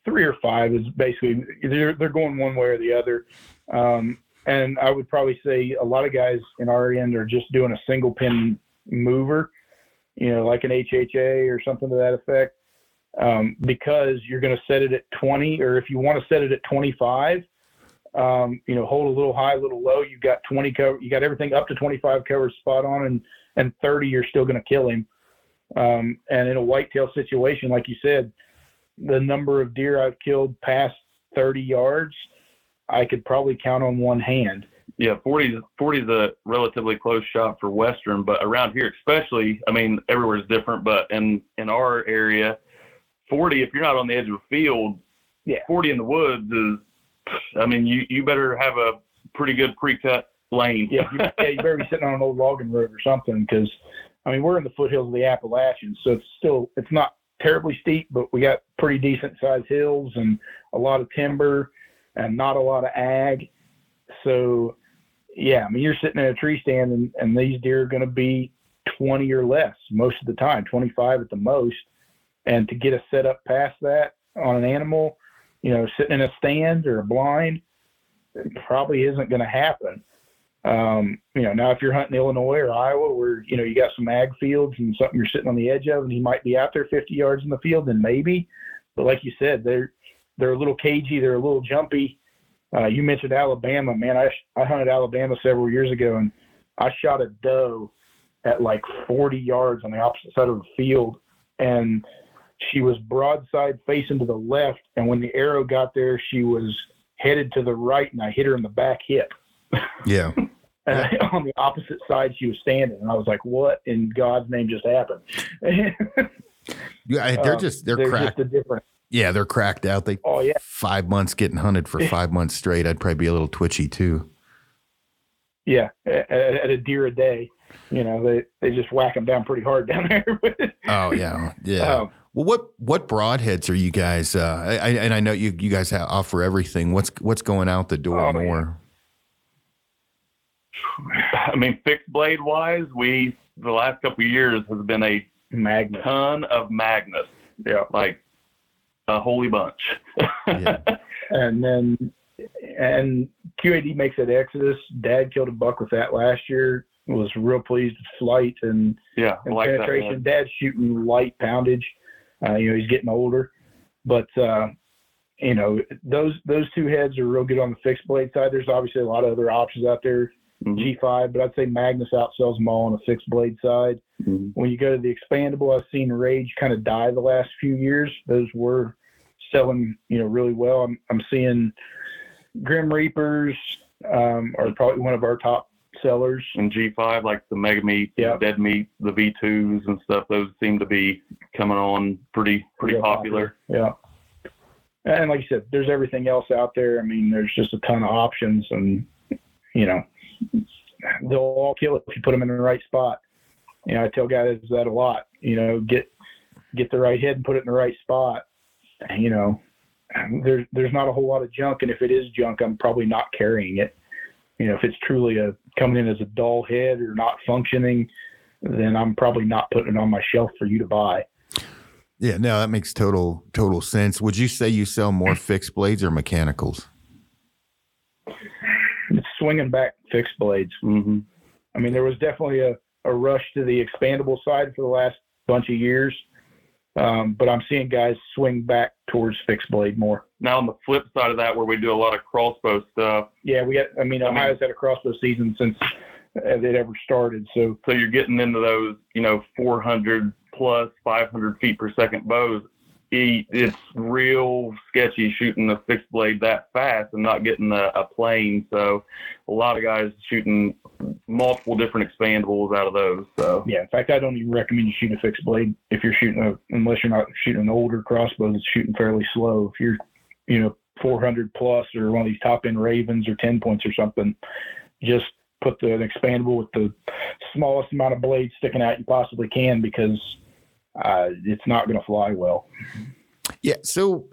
Speaker 3: Three or five is basically they're, they're going one way or the other. Um, and i would probably say a lot of guys in our end are just doing a single pin mover you know like an hha or something to that effect. Um, because you're going to set it at 20 or if you want to set it at 25 um, you know, hold a little high, a little low. You got 20 cover, you got everything up to 25 covered spot on, and and 30 you're still going to kill him. Um, and in a whitetail situation, like you said, the number of deer I've killed past 30 yards, I could probably count on one hand.
Speaker 4: Yeah, 40 40 is a relatively close shot for Western, but around here, especially, I mean, everywhere is different, but in in our area, 40 if you're not on the edge of a field, yeah, 40 in the woods is I mean, you you better have a pretty good pre-cut lane.
Speaker 3: yeah, you, yeah, you better be sitting on an old logging road or something because, I mean, we're in the foothills of the Appalachians, so it's still it's not terribly steep, but we got pretty decent sized hills and a lot of timber and not a lot of ag. So, yeah, I mean, you're sitting in a tree stand and, and these deer are going to be 20 or less most of the time, 25 at the most. And to get a setup past that on an animal, you know, sitting in a stand or a blind, probably isn't going to happen. Um, you know, now if you're hunting Illinois or Iowa, where you know you got some ag fields and something you're sitting on the edge of, and he might be out there 50 yards in the field, then maybe. But like you said, they're they're a little cagey, they're a little jumpy. Uh, you mentioned Alabama, man. I I hunted Alabama several years ago, and I shot a doe at like 40 yards on the opposite side of the field, and she was broadside facing to the left, and when the arrow got there, she was headed to the right, and I hit her in the back hip.
Speaker 1: Yeah.
Speaker 3: and on the opposite side, she was standing, and I was like, "What in God's name just happened?"
Speaker 1: yeah, they're um, just they're, they're cracked. Just different. Yeah, they're cracked out. They
Speaker 3: oh yeah,
Speaker 1: five months getting hunted for five months straight. I'd probably be a little twitchy too.
Speaker 3: Yeah, at, at a deer a day you know they they just whack them down pretty hard down there.
Speaker 1: oh yeah, yeah. Um, well, what what broadheads are you guys? Uh, I, and I know you you guys have, offer everything. What's what's going out the door oh, more?
Speaker 4: I mean, fixed blade wise, we the last couple years has been a
Speaker 3: Magnus.
Speaker 4: ton of Magnus. Yeah, like a holy bunch.
Speaker 3: yeah. And then and QAD makes it Exodus. Dad killed a buck with that last year was real pleased with flight and,
Speaker 4: yeah,
Speaker 3: and
Speaker 4: like
Speaker 3: penetration. That, Dad's shooting light poundage. Uh, you know, he's getting older, but uh, you know those those two heads are real good on the fixed blade side. There's obviously a lot of other options out there,
Speaker 4: Mhm.
Speaker 3: G5, but I'd say Magnus outsells them all on the fixed blade side.
Speaker 4: Mhm.
Speaker 3: When you go to the expandable, I've seen Rage kind of die the last few years. Those were selling, you know, really well. I'm, I'm seeing Grim Reapers um, are probably one of our top sellers.
Speaker 4: And G5, like the Mega Meat,
Speaker 3: Yeah.
Speaker 4: Dead Meat, the V2s and stuff, those seem to be coming on pretty pretty
Speaker 3: Real
Speaker 4: popular.
Speaker 3: Yeah. And like you said, there's everything else out there. I mean, there's just a ton of options, and you know, they'll all kill it if you put them in the right spot. You know, I tell guys that a lot. You know, get get the right head and put it in the right spot. You know, there's there's not a whole lot of junk, and if it is junk, I'm probably not carrying it. You know, if it's truly a coming in as a dull head or not functioning, then I'm probably not putting it on my shelf for you to buy.
Speaker 1: Yeah, no, that makes total total sense. Would you say you sell more fixed blades or mechanicals?
Speaker 3: It's swinging back fixed blades.
Speaker 4: hmm
Speaker 3: I mean, there was definitely a, a rush to the expandable side for the last bunch of years, um, but I'm seeing guys swing back towards fixed blade more.
Speaker 4: Now on the flip side of that, where we do a lot of crossbow stuff,
Speaker 3: Yeah, we got. I mean,
Speaker 4: I mean-
Speaker 3: Ohio's had a crossbow season since uh, it ever started. So
Speaker 4: so you're getting into those, you know, 400 plus 500 feet per second bows. It- It's real sketchy shooting a fixed blade that fast and not getting a, a plane. So a lot of guys shooting multiple different expandables out of those. So
Speaker 3: yeah, in fact, I don't even recommend you shoot a fixed blade if you're shooting a unless you're not shooting an older crossbow that's shooting fairly slow. If you're, you know, 400 plus or one of these top end Ravens or 10 points or something, just put the an expandable with the smallest amount of blade sticking out you possibly can because uh, it's not going to fly well.
Speaker 1: Yeah, so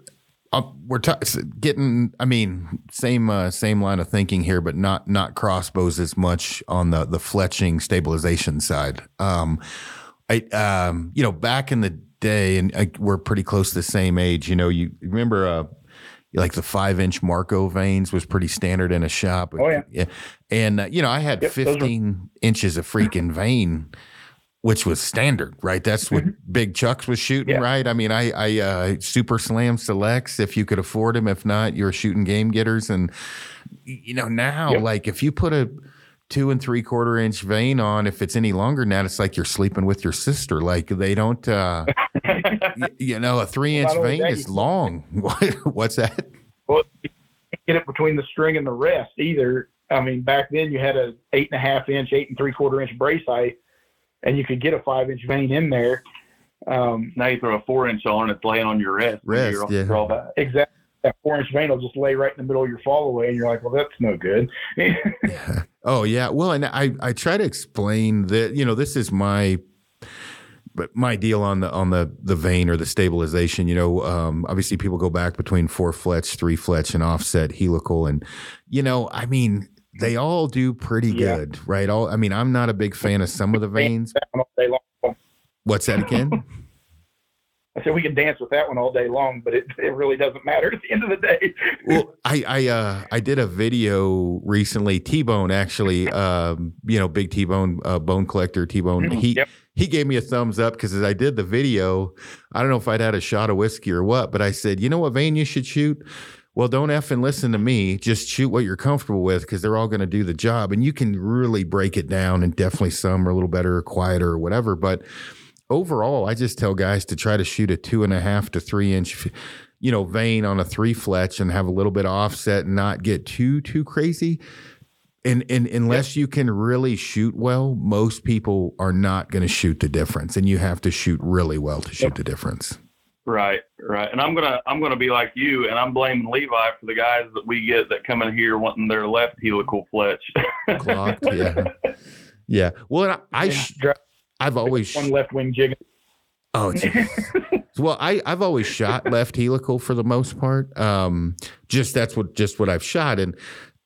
Speaker 1: uh, we're s- getting. I mean, same uh, same line of thinking here, but not not crossbows as much on the the fletching stabilization side. Um, I um, you know, back in the day, and I, we're pretty close to the same age. You know, you remember uh, like the five inch Marco vanes was pretty standard in a shop.
Speaker 3: Oh, yeah.
Speaker 1: yeah, and uh, you know, I had
Speaker 3: Yep, those were-
Speaker 1: fifteen inches of freaking vane. Which was standard, right? That's what Big Chucks was shooting,
Speaker 3: Mm-hmm. Yeah.
Speaker 1: right? I mean, I, I uh, super slam selects if you could afford them. If not, you're shooting game getters, and you know now,
Speaker 3: Yep.
Speaker 1: like if you put a two and three quarter inch vane on, if it's any longer that, it's like you're sleeping with your sister. Like they don't, uh, y- you know, a three inch
Speaker 3: only vane
Speaker 1: is long. What's that?
Speaker 3: Well, get it between the string and the rest either. I mean, back then you had a eight and a half inch, eight and three quarter inch brace height, and you could get a five inch vane in there. Um,
Speaker 4: now you throw a four inch on, it's laying on your wrist.
Speaker 1: Wrist,
Speaker 4: you're
Speaker 1: yeah.
Speaker 4: draw back.
Speaker 3: exactly. That four inch vane will just lay right in the middle of your fall away, and you're like, well, that's no good.
Speaker 1: Oh yeah. Well, and I I try to explain that you know this is my but my deal on the on the the vane or the stabilization. You know, um, obviously people go back between four fletch, three fletch, and offset helical, and you know, I mean. They all do pretty
Speaker 3: Yeah.
Speaker 1: good, right? All I mean, I'm not a big fan of some of the vanes.
Speaker 3: that one all day long.
Speaker 1: What's that again?
Speaker 3: I said we can dance with that one all day long, but it, it really doesn't matter at the end of the day.
Speaker 1: well, I I uh I did a video recently. T Bone actually, um, you know, big T Bone uh, bone collector. T Bone.
Speaker 3: Mhm.
Speaker 1: He
Speaker 3: Yep.
Speaker 1: he gave me a thumbs up because as I did the video, I don't know if I'd had a shot of whiskey or what, but I said, you know what vane you should shoot. Well, don't F and listen to me. Just shoot what you're comfortable with because they're all going to do the job. And you can really break it down, and definitely some are a little better or quieter or whatever. But overall, I just tell guys to try to shoot a two and a half to three inch, you know, vane on a three fletch and have a little bit of offset and not get too too crazy. And and unless you can really shoot well, most people are not going to shoot the difference, and you have to shoot really well to shoot the difference.
Speaker 4: Right, right. And I'm gonna I'm gonna be like you, and I'm blaming Levi for the guys that we get that come in here wanting their left helical fletch.
Speaker 1: Clocked, yeah, yeah. Well, and I, I sh- I've always
Speaker 3: one left wing jig.
Speaker 1: Oh, geez. well, I I've always shot left helical for the most part. Um, just that's what just what I've shot, and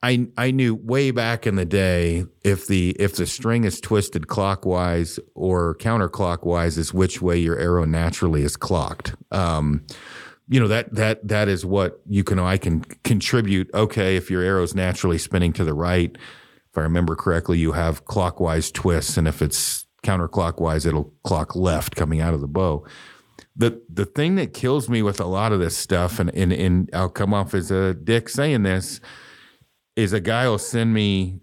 Speaker 1: I I knew way back in the day if the if the string is twisted clockwise or counterclockwise is which way your arrow naturally is clocked. Um, you know that that that is what you can I can contribute. Okay, if your arrow is naturally spinning to the right, if I remember correctly, you have clockwise twists, and if it's counterclockwise, it'll clock left coming out of the bow. the the thing that kills me with a lot of this stuff, and and, and I'll come off as a dick saying this, is a guy will send me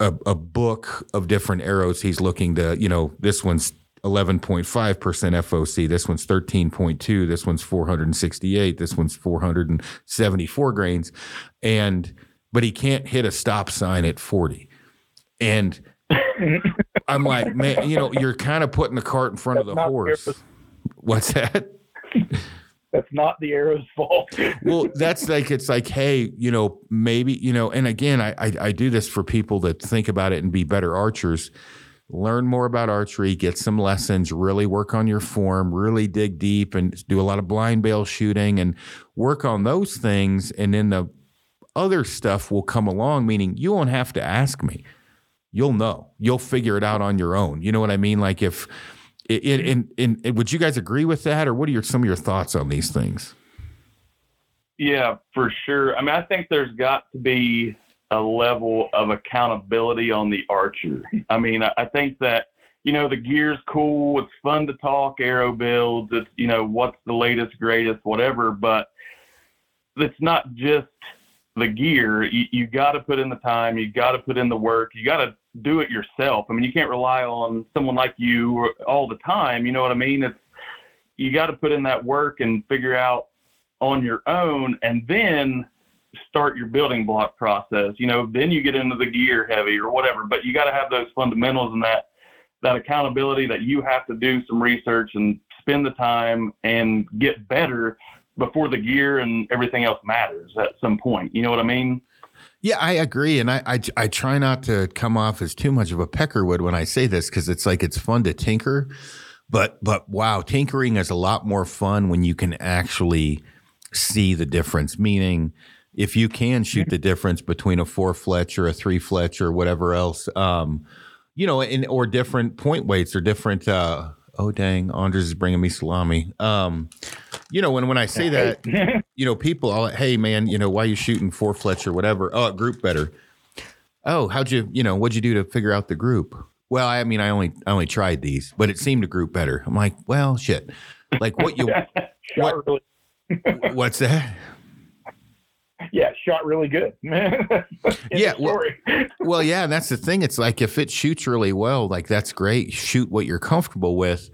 Speaker 1: a, a book of different arrows he's looking to, you know, this one's 11.5% FOC, this one's 13.2, this one's 468, this one's 474 grains. And, but he can't hit a stop sign at 40. And I'm like, man, you know, you're kind of putting the cart in front of the horse. What's that?
Speaker 3: that's not the arrow's fault.
Speaker 1: well, that's like it's like, hey, you know, maybe you know, and again, I, I I do this for people that think about it and be better archers. Learn more about archery, get some lessons, really work on your form, really dig deep, and do a lot of blind bale shooting, and work on those things, and then the other stuff will come along. Meaning, you won't have to ask me. You'll know. You'll figure it out on your own. You know what I mean? Like if in, in, in, would you guys agree with that, or what are your some of your thoughts on these things?
Speaker 4: Yeah, for sure. I mean, I think there's got to be a level of accountability on the archer. I mean, I think that you know the gear's cool. It's fun to talk arrow builds. It's you know what's the latest, greatest, whatever. But it's not just the gear. You, you got to put in the time. You got to put in the work. You got to do it yourself. I mean, you can't rely on someone like you all the time. You know what I mean? It's you got to put in that work and figure out on your own, and then start your building block process. You know, then you get into the gear heavy or whatever. But you got to have those fundamentals and that that accountability that you have to do some research and spend the time and get better before the gear and everything else matters at some point. You know what I mean?
Speaker 1: Yeah, I agree, and I, I, I try not to come off as too much of a peckerwood when I say this because it's like it's fun to tinker, but but wow, tinkering is a lot more fun when you can actually see the difference. Meaning, if you can shoot the difference between a four fletch or a three fletch or whatever else, um, you know, in, or different point weights or different. Uh, oh dang, Andres is bringing me salami. Um, you know, when when I say that, you know, people, all, hey man, you know, why you shooting four fletch or whatever? Oh, group better. Oh, how'd you, you know, what'd you do to figure out the group? Well, I mean, I only I only tried these, but it seemed to group better. I'm like, well, shit. Like what you what, what's that?
Speaker 3: Yeah, shot really good.
Speaker 1: yeah, well, well, yeah, and that's the thing. It's like if it shoots really well, like that's great. Shoot what you're comfortable with.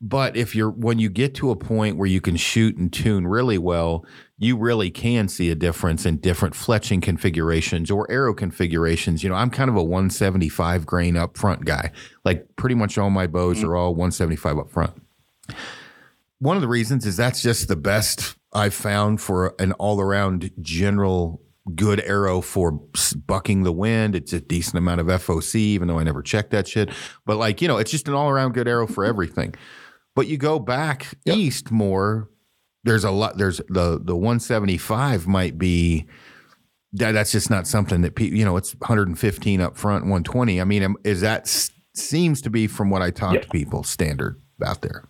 Speaker 1: But if you're when you get to a point where you can shoot and tune really well, you really can see a difference in different fletching configurations or arrow configurations. You know, I'm kind of a 175 grain up front guy. Like pretty much all my bows mm-hmm. are all 175 up front. One of the reasons is that's just the best I've found for an all around general good arrow for bucking the wind. It's a decent amount of FOC, even though I never checked that shit. But like, you know, it's just an all around good arrow for everything. But you go back yep. east more, there's a lot, there's the, the 175 might be, that, that's just not something that people, you know, it's 115 up front, 120. I mean, is that seems to be from what I talk yep. to people standard out there.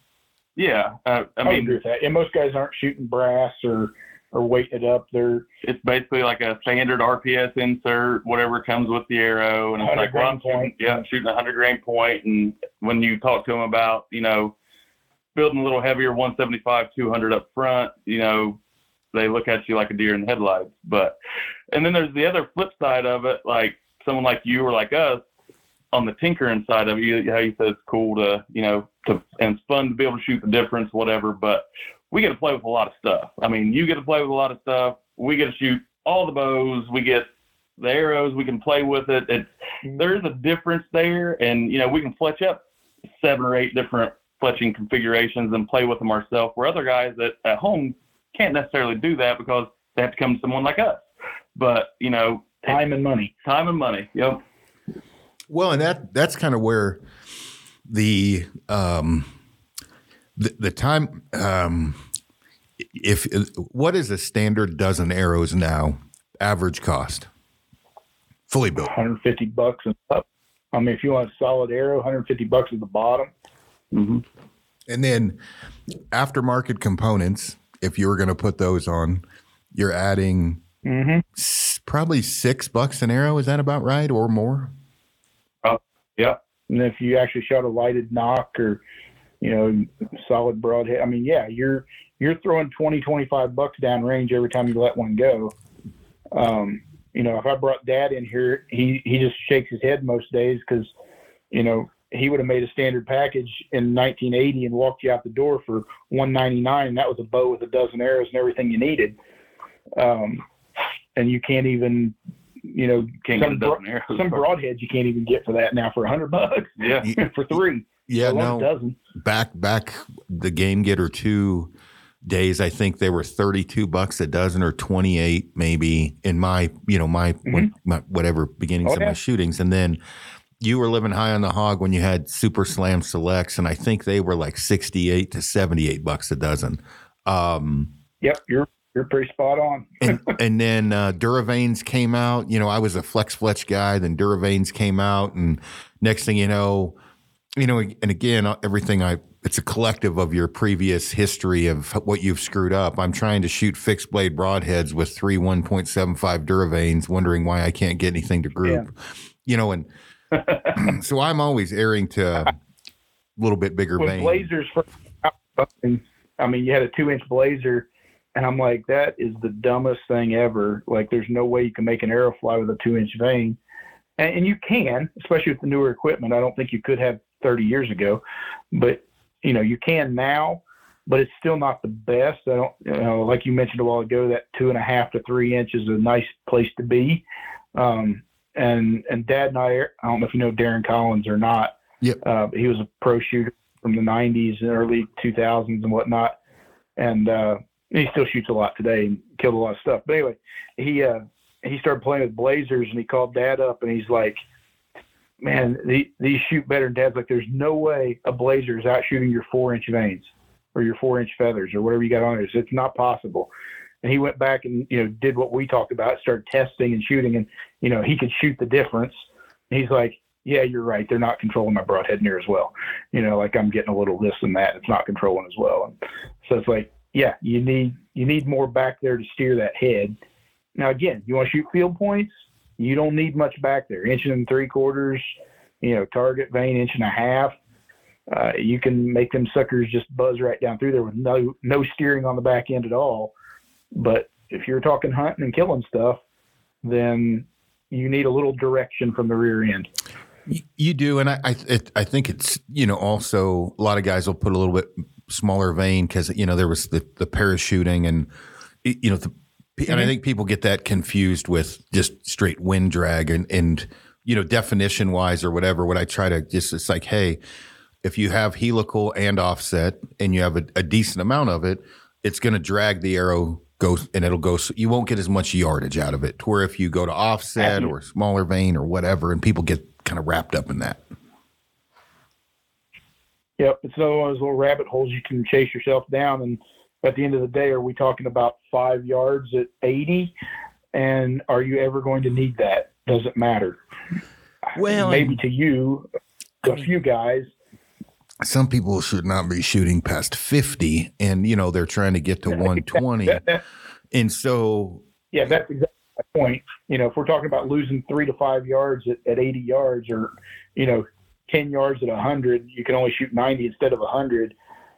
Speaker 4: Yeah, uh, I, I mean,
Speaker 3: agree with that. And most guys aren't shooting brass or or weighting it up. They're
Speaker 4: it's basically like a standard RPS insert, whatever comes with the arrow, and it's like, well, I'm shooting, yeah, I'm shooting a hundred grain point. And when you talk to them about, you know, building a little heavier, 175, 200 up front, you know, they look at you like a deer in the headlights. But and then there's the other flip side of it, like someone like you or like us on the tinkering side of it, how you said it's cool to, you know, to, and it's fun to be able to shoot the difference, whatever. But we get to play with a lot of stuff. I mean, you get to play with a lot of stuff. We get to shoot all the bows. We get the arrows. We can play with it. It's mm-hmm. there's a difference there, and you know, we can fletch up seven or eight different fletching configurations and play with them ourselves. Where other guys at, at home can't necessarily do that because they have to come to someone like us. But you know,
Speaker 3: time and money.
Speaker 4: Time and money. Yep.
Speaker 1: Well, and that that's kind of where the um, the, the time um, if what is a standard dozen arrows now? Average cost. Fully built.
Speaker 3: 150 bucks and up. I mean if you want a solid arrow 150 bucks at the bottom.
Speaker 1: Mm-hmm. and then aftermarket components if you were going to put those on you're adding mm-hmm. s- probably six bucks an arrow. Is that about right or more
Speaker 4: yeah.
Speaker 3: And if you actually shot a lighted nock or you know, solid broadhead. I mean, yeah, you're you're throwing 20, 25 bucks down range every time you let one go. Um, you know, if I brought Dad in here, he he just shakes his head most days because, you know, he would have made a standard package in 1980 and walked you out the door for 199. And that was a bow with a dozen arrows and everything you needed. Um, and you can't even, you know,
Speaker 4: Can't
Speaker 3: some,
Speaker 4: get a dozen arrows.
Speaker 3: some broadheads you can't even get for that now for a hundred bucks
Speaker 4: Yeah.
Speaker 3: for three.
Speaker 1: Yeah,
Speaker 3: I a
Speaker 1: no.
Speaker 3: dozen.
Speaker 1: Back back the game getter two days, I think they were thirty two bucks a dozen or twenty eight maybe in my you know my, when, my whatever beginnings
Speaker 3: Oh,
Speaker 1: of my shootings, and then you were living high on the hog when you had Super Slam selects, and I think they were like sixty eight to seventy eight bucks a dozen. Um,
Speaker 3: Yep, you're you're pretty spot on.
Speaker 1: and and then uh, Duravanes came out. You know, I was a Flex Fletch guy. Then Duravanes came out, and next thing you know, you know, and again, uh, everything I it's a collective of your previous history of what you've screwed up. I'm trying to shoot fixed blade broadheads with three 1.75 Duravanes, wondering why I can't get anything to group. You know, and so I'm always erring to a little bit bigger vane.
Speaker 3: Blazers and, I mean, you had a two inch blazer, and I'm like, that is the dumbest thing ever. Like, there's no way you can make an arrow fly with a two inch vane, and, and you can, especially with the newer equipment. I don't think you could have 30 years ago, but you know, you can now. But it's still not the best. I don't, you know, like you mentioned a while ago, that two and a half to three inch is a nice place to be. Um, and and Dad and I, I don't know if you know Darren Collins or not.
Speaker 1: Yep.
Speaker 3: Uh, he was a pro shooter from the 90s and early 2000s and whatnot. And uh, he still shoots a lot today and killed a lot of stuff. But anyway, he uh, he started playing with Blazers and he called Dad up and he's like, "Man, the, these shoot better." And Dad's like, "There's no way a Blazer is out shooting your four inch vanes or your four inch feathers or whatever you got on there. It's not possible." And he went back and you know did what we talked about, started testing and shooting, and you know he could shoot the difference. And he's like, yeah, you're right. They're not controlling my broadhead near as well. You know, like I'm getting a little this and that. It's not controlling as well. And so it's like, yeah, you need you need more back there to steer that head. Now again, you want to shoot field points, you don't need much back there. Inch and three quarters, you know, target vane inch and a half. Uh, you can make them suckers just buzz right down through there with no no steering on the back end at all. But if you're talking hunting and killing stuff, then you need a little direction from the rear end.
Speaker 1: You do, and I I, it, I think it's you know also a lot of guys will put a little bit smaller vane because you know there was the the parachuting and you know the, and I mm-hmm. think people get that confused with just straight wind drag and and you know definition wise or whatever. What I try to just it's like hey, if you have helical and offset and you have a, a decent amount of it, it's going to drag the arrow go and it'll go. So you won't get as much yardage out of it. To where if you go to offset or smaller vane or whatever, and people get kind of wrapped up in that.
Speaker 3: Yep, it's another one of those little rabbit holes you can chase yourself down. And at the end of the day, are we talking about five yards at 80? And are you ever going to need that? Doesn't matter.
Speaker 1: Well,
Speaker 3: maybe to you, to a few guys.
Speaker 1: some people should not be shooting past 50 and you know they're trying to get to 120
Speaker 3: That, that,
Speaker 1: and so
Speaker 3: yeah, that's exactly my point. You know, if we're talking about losing three to five yards at, at 80 yards or, you know, 10 yards at 100, you can only shoot 90 instead of 100.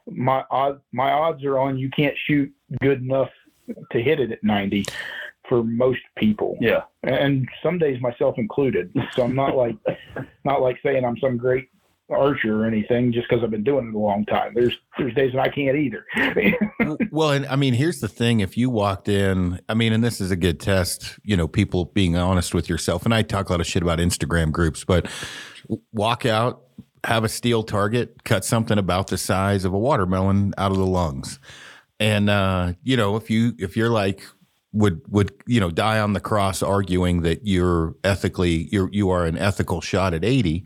Speaker 3: My odds, my odds are on you can't shoot good enough to hit it at 90 for most people.
Speaker 4: Yeah.
Speaker 3: And some days myself included. So I'm not like, not like saying I'm some great archer or anything just because I've been doing it a long time. There's, there's days that I can't either.
Speaker 1: well and i mean here's the thing if you walked in i mean and this is a good test you know people being honest with yourself and i talk a lot of shit about instagram groups but walk out have a steel target cut something about the size of a watermelon out of the lungs and uh you know if you if you're like would would you know die on the cross arguing that you're ethically you're you are an ethical shot at 80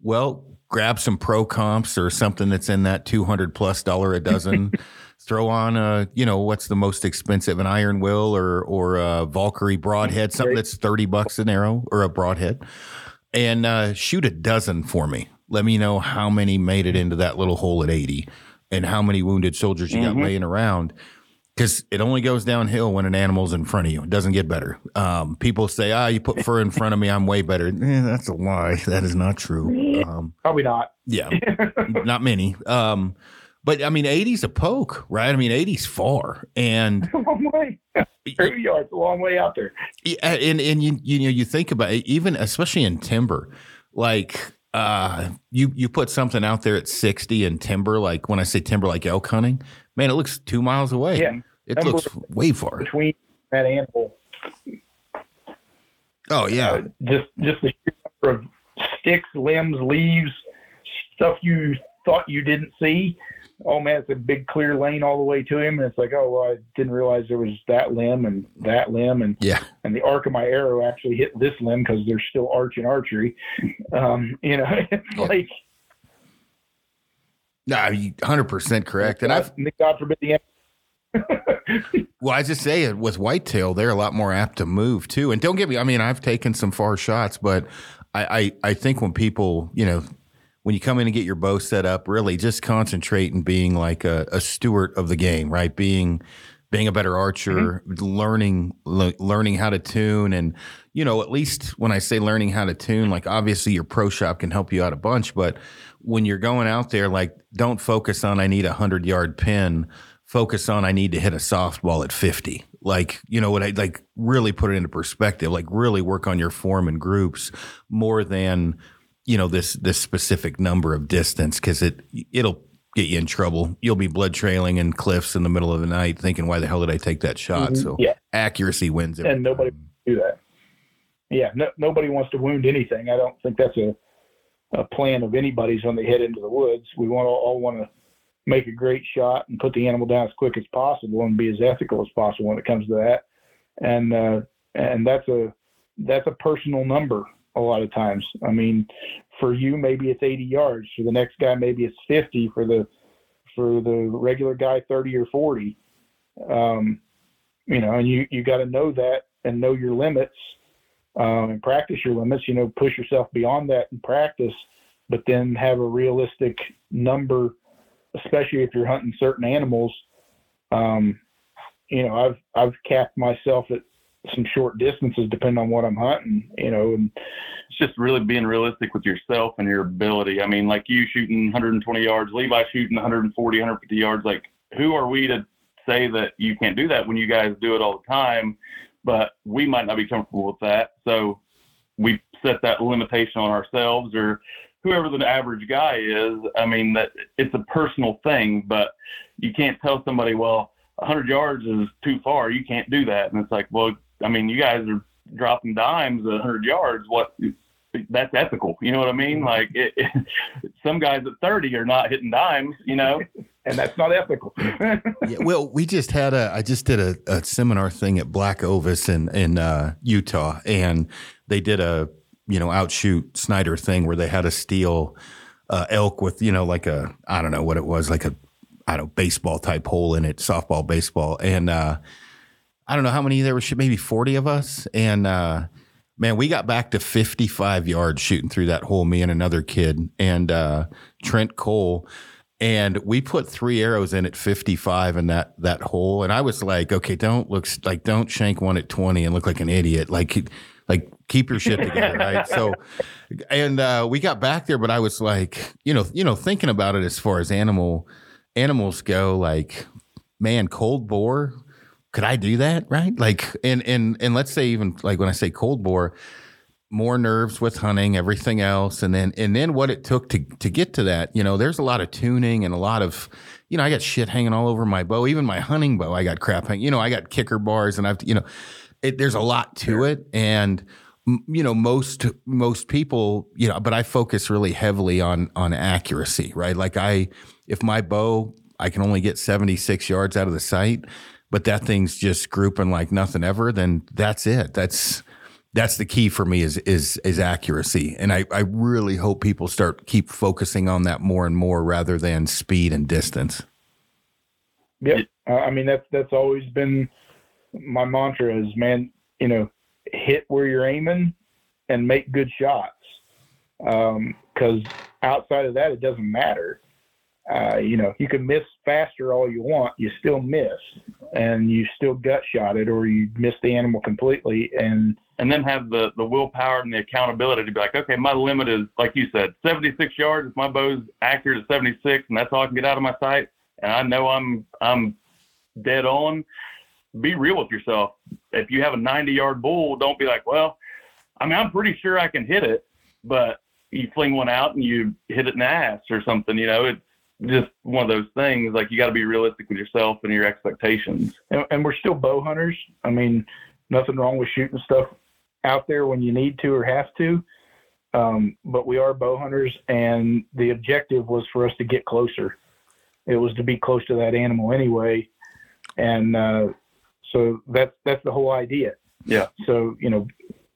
Speaker 1: well grab some pro comps or something that's in that 200 plus dollar a dozen. Throw on a you know what's the most expensive an iron will or or a valkyrie broadhead something that's 30 bucks an arrow or a broadhead. And uh, shoot a dozen for me. Let me know how many made it into that little hole at 80 and how many wounded soldiers you got laying around because it only goes downhill when an animal's in front of you. It doesn't get better. Um, people say, "Ah, you put fur in front of me, I'm way better." Eh, that's a lie. That is not true. Um,
Speaker 3: Probably not.
Speaker 1: yeah, not many. Um, but I mean, 80's a poke, right? I mean, 80's far, and
Speaker 3: a long way. Two yards, a long way out there.
Speaker 1: Yeah, and and you you know you think about it, even especially in timber, like uh you you put something out there at sixty in timber, like when I say timber, like elk hunting, man, it looks two miles away.
Speaker 3: Yeah.
Speaker 1: it
Speaker 3: Timber-
Speaker 1: looks way far.
Speaker 3: Between that animal,
Speaker 1: Oh yeah,
Speaker 3: uh, just just the sheer number of sticks, limbs, leaves, stuff you thought you didn't see. Oh man, it's a big clear lane all the way to him, and it's like, oh well, I didn't realize there was that limb and that limb, and
Speaker 1: yeah,
Speaker 3: and the arc of my arrow actually hit this limb because there's still arch in archery. Um, you know, it's
Speaker 1: Yeah.
Speaker 3: like
Speaker 1: nah, you hundred percent correct. And I've
Speaker 3: God forbid the end.
Speaker 1: well, I just say it with whitetail, they're a lot more apt to move too. And don't get me, I mean, I've taken some far shots, but I I, I think when people, you know. When you come in and get your bow set up, really just concentrate and being like a, a steward of the game, right? Being being a better archer, mm-hmm. learning le- learning how to tune, and you know, at least when I say learning how to tune, like obviously your pro shop can help you out a bunch, but when you're going out there, like don't focus on I need a hundred yard pin. Focus on I need to hit a softball at fifty. Like you know what I like really put it into perspective. Like really work on your form and groups more than you know this this specific number of distance because it it'll get you in trouble. You'll be blood trailing in cliffs in the middle of the night, thinking, "Why the hell did I take that shot?" So
Speaker 3: Yeah.
Speaker 1: accuracy wins. every
Speaker 3: And nobody-
Speaker 1: time.
Speaker 3: do that. Yeah, no, nobody wants to wound anything. I don't think that's a, a plan of anybody's when they head into the woods. We want to all want to make a great shot and put the animal down as quick as possible and be as ethical as possible when it comes to that. And uh, and that's a that's a personal number a lot of times. I mean, for you maybe it's 80 yards. For the next guy maybe it's 50. For the for the regular guy 30 or 40. Um, you know, and you you got to know that and know your limits um, and practice your limits. You know, push yourself beyond that in practice, but then have a realistic number, especially if you're hunting certain animals. Um, you know, I've I've capped myself at some short distances depending on what I'm hunting. You know, and
Speaker 4: it's just really being realistic with yourself and your ability. I mean, like you shooting 120 yards, Levi shooting 140, 150 yards. Like, who are we to say that you can't do that when you guys do it all the time? But we might not be comfortable with that. So we set that limitation on ourselves or whoever the average guy is. I mean, that it's a personal thing, but you can't tell somebody, well, 100 yards is too far. You can't do that. And it's like, well, I mean, you guys are dropping dimes at 100 yards. What? That's ethical. You know what I mean? Like, it, it, some guys at 30 are not hitting dimes. You know?
Speaker 3: and that's not ethical.
Speaker 1: yeah, well, we just had a. I just did a, a seminar thing at Black Ovis in in uh, Utah, and they did a you know outshoot Snyder thing where they had a steel uh, elk with you know like a I don't know what it was like a I don't know baseball type hole in it, softball, baseball, and uh, I don't know how many there were, maybe forty of us, and uh, man, we got back to fifty five yards shooting through that hole. Me and another kid, and uh, Trent Cole. And we put three arrows in at 55 in that that hole. And i was like okay don't look like don't shank one at 20 and look like an idiot. Like like keep your shit together right? So and uh, we got back there but i was like you know you know thinking about it as far as animal animals go like man cold bore could i do that right like and and and let's say even like when i say cold bore more nerves with hunting, everything else, and then and then what it took to to get to that. You know, there's a lot of tuning and a lot of, you know, I got shit hanging all over my bow, even my hunting bow. I got crap hanging. You know, I got kicker bars, and I've you know, it, there's a lot to it, and you know, most most people, you know, but I focus really heavily on on accuracy, right? Like I, if my bow, I can only get 76 yards out of the sight, but that thing's just grouping like nothing ever, then that's it. That's that's the key for me is is is accuracy and I, I really hope people start keep focusing on that more and more rather than speed and distance
Speaker 3: Yep. I mean, that's that's always been my mantra is, man, you know, hit where you're aiming and make good shots. Um, because outside of that, it doesn't matter. Uh, you know, you can miss faster all you want, you still miss, and you still gut shot it, or you miss the animal completely, and
Speaker 4: and then have the the willpower and the accountability to be like, okay, my limit is like you said, 76 yards. If my bow's accurate at 76, and that's all I can get out of my sight, and I know I'm I'm dead on. Be real with yourself. If you have a 90 yard bull, don't be like, well, I mean, I'm pretty sure I can hit it, but you fling one out and you hit it in the ass or something. You know, it's just one of those things. Like you got to be realistic with yourself and your expectations.
Speaker 3: And, and we're still bow hunters. I mean, nothing wrong with shooting stuff out there when you need to or have to. Um, but we are bow hunters, and the objective was for us to get closer. It was to be close to that animal anyway, and uh, so that's that's the whole idea.
Speaker 4: Yeah.
Speaker 3: So you know,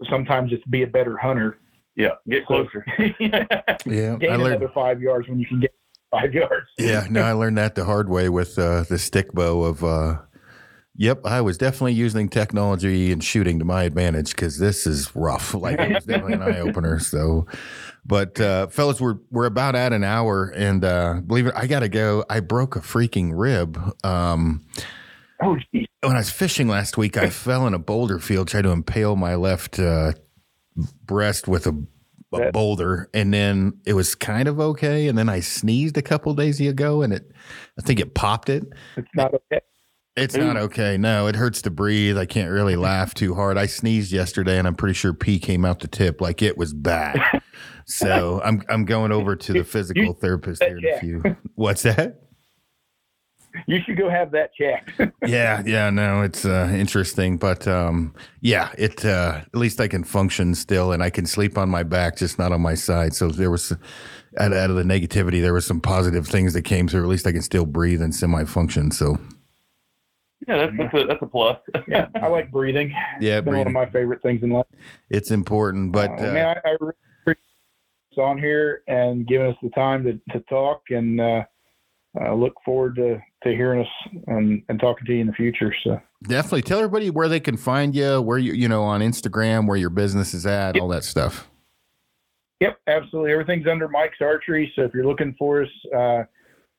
Speaker 3: sometimes it's be a better hunter.
Speaker 4: Yeah, get closer.
Speaker 1: Yeah,
Speaker 3: Gain
Speaker 1: I learned.
Speaker 3: another five yards when you can get five yards.
Speaker 1: Yeah, no, I learned that the hard way with uh, the stick bow. Of uh, yep, I was definitely using technology and shooting to my advantage because this is rough. Like it was definitely an eye opener. So, but uh, fellas, we're we're about at an hour, and uh, believe it, I gotta go. I broke a freaking rib. Um,
Speaker 3: Oh, geez.
Speaker 1: when I was fishing last week, I fell in a boulder field, tried to impale my left uh, breast with a, a boulder, and then it was kind of okay. And then I sneezed a couple days ago, and it, I think it popped it.
Speaker 3: it's not okay.
Speaker 1: It's not okay. No, it hurts to breathe. I can't really laugh too hard. I sneezed yesterday, and I'm pretty sure pee came out the tip. Like it was bad. so I'm I'm going over to the physical therapist here in a few. What's that?
Speaker 3: You should go have that checked.
Speaker 1: yeah, yeah, no, it's uh, interesting, but um, yeah, it uh, at least I can function still, and I can sleep on my back, just not on my side. So there was out, out of the negativity, there were some positive things that came through. At least I can still breathe and semi-function. So
Speaker 4: Yeah, that's, that's a that's a plus.
Speaker 3: yeah, I like breathing.
Speaker 1: yeah,
Speaker 3: It's been one of my favorite things in life.
Speaker 1: it's important, but
Speaker 3: Uh,
Speaker 1: uh,
Speaker 3: man, I, I really appreciate on here and giving us the time to, to talk, and uh, I look forward to, to hearing us and, and talking to you in the future. So,
Speaker 1: definitely tell everybody where they can find you, where you you know on Instagram, where your business is at, all that stuff.
Speaker 3: yep, absolutely. Everything's under Mike's Archery. So if you're looking for us, uh,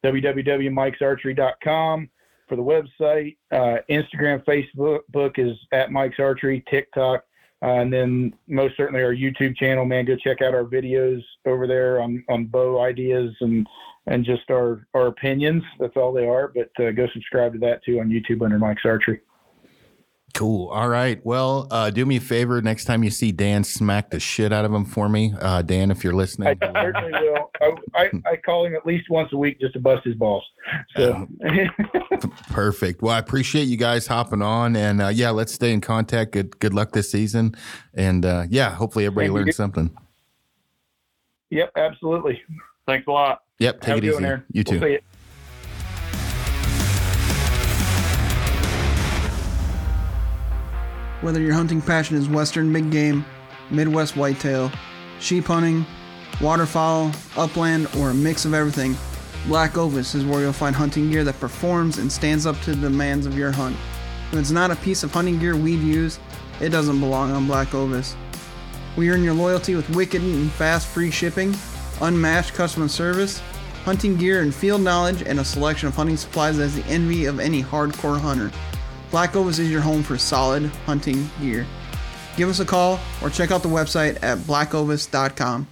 Speaker 3: www.mikesarchery.com for the website. Uh, Instagram, Facebook book is at Mike's Archery, TikTok, uh, and then most certainly our YouTube channel. Man, go check out our videos over there on, on bow ideas and and just our our opinions. That's all they are. But uh, go subscribe to that too on YouTube under Mike's Archery.
Speaker 1: Cool. All right. Well, uh, do me a favor. Next time you see Dan, smack the shit out of him for me, uh, Dan. If you're listening,
Speaker 3: I
Speaker 1: listening,
Speaker 3: certainly will. I, I, I call him at least once a week just to bust his balls. So.
Speaker 1: Perfect. Well, I appreciate you guys hopping on, and uh, yeah, let's stay in contact. Good, good luck this season, and uh, yeah, hopefully everybody
Speaker 3: Thank you.
Speaker 1: learned something.
Speaker 3: yep, absolutely.
Speaker 4: Thanks a lot.
Speaker 1: Yep, take
Speaker 3: Have
Speaker 1: it easy.
Speaker 3: one, Aron.
Speaker 1: You too.
Speaker 3: We'll see you.
Speaker 5: Whether your hunting passion is western big game, Midwest whitetail, sheep hunting, waterfowl, upland, or a mix of everything, Black Ovis is where you'll find hunting gear that performs and stands up to the demands of your hunt. If it's not a piece of hunting gear we've used, it doesn't belong on Black Ovis. We earn your loyalty with wicked and fast free shipping, unmatched customer service, hunting gear and field knowledge, and a selection of hunting supplies that's the envy of any hardcore hunter. Black Ovis is your home for solid hunting gear. Give us a call or check out the website at blackovis.com.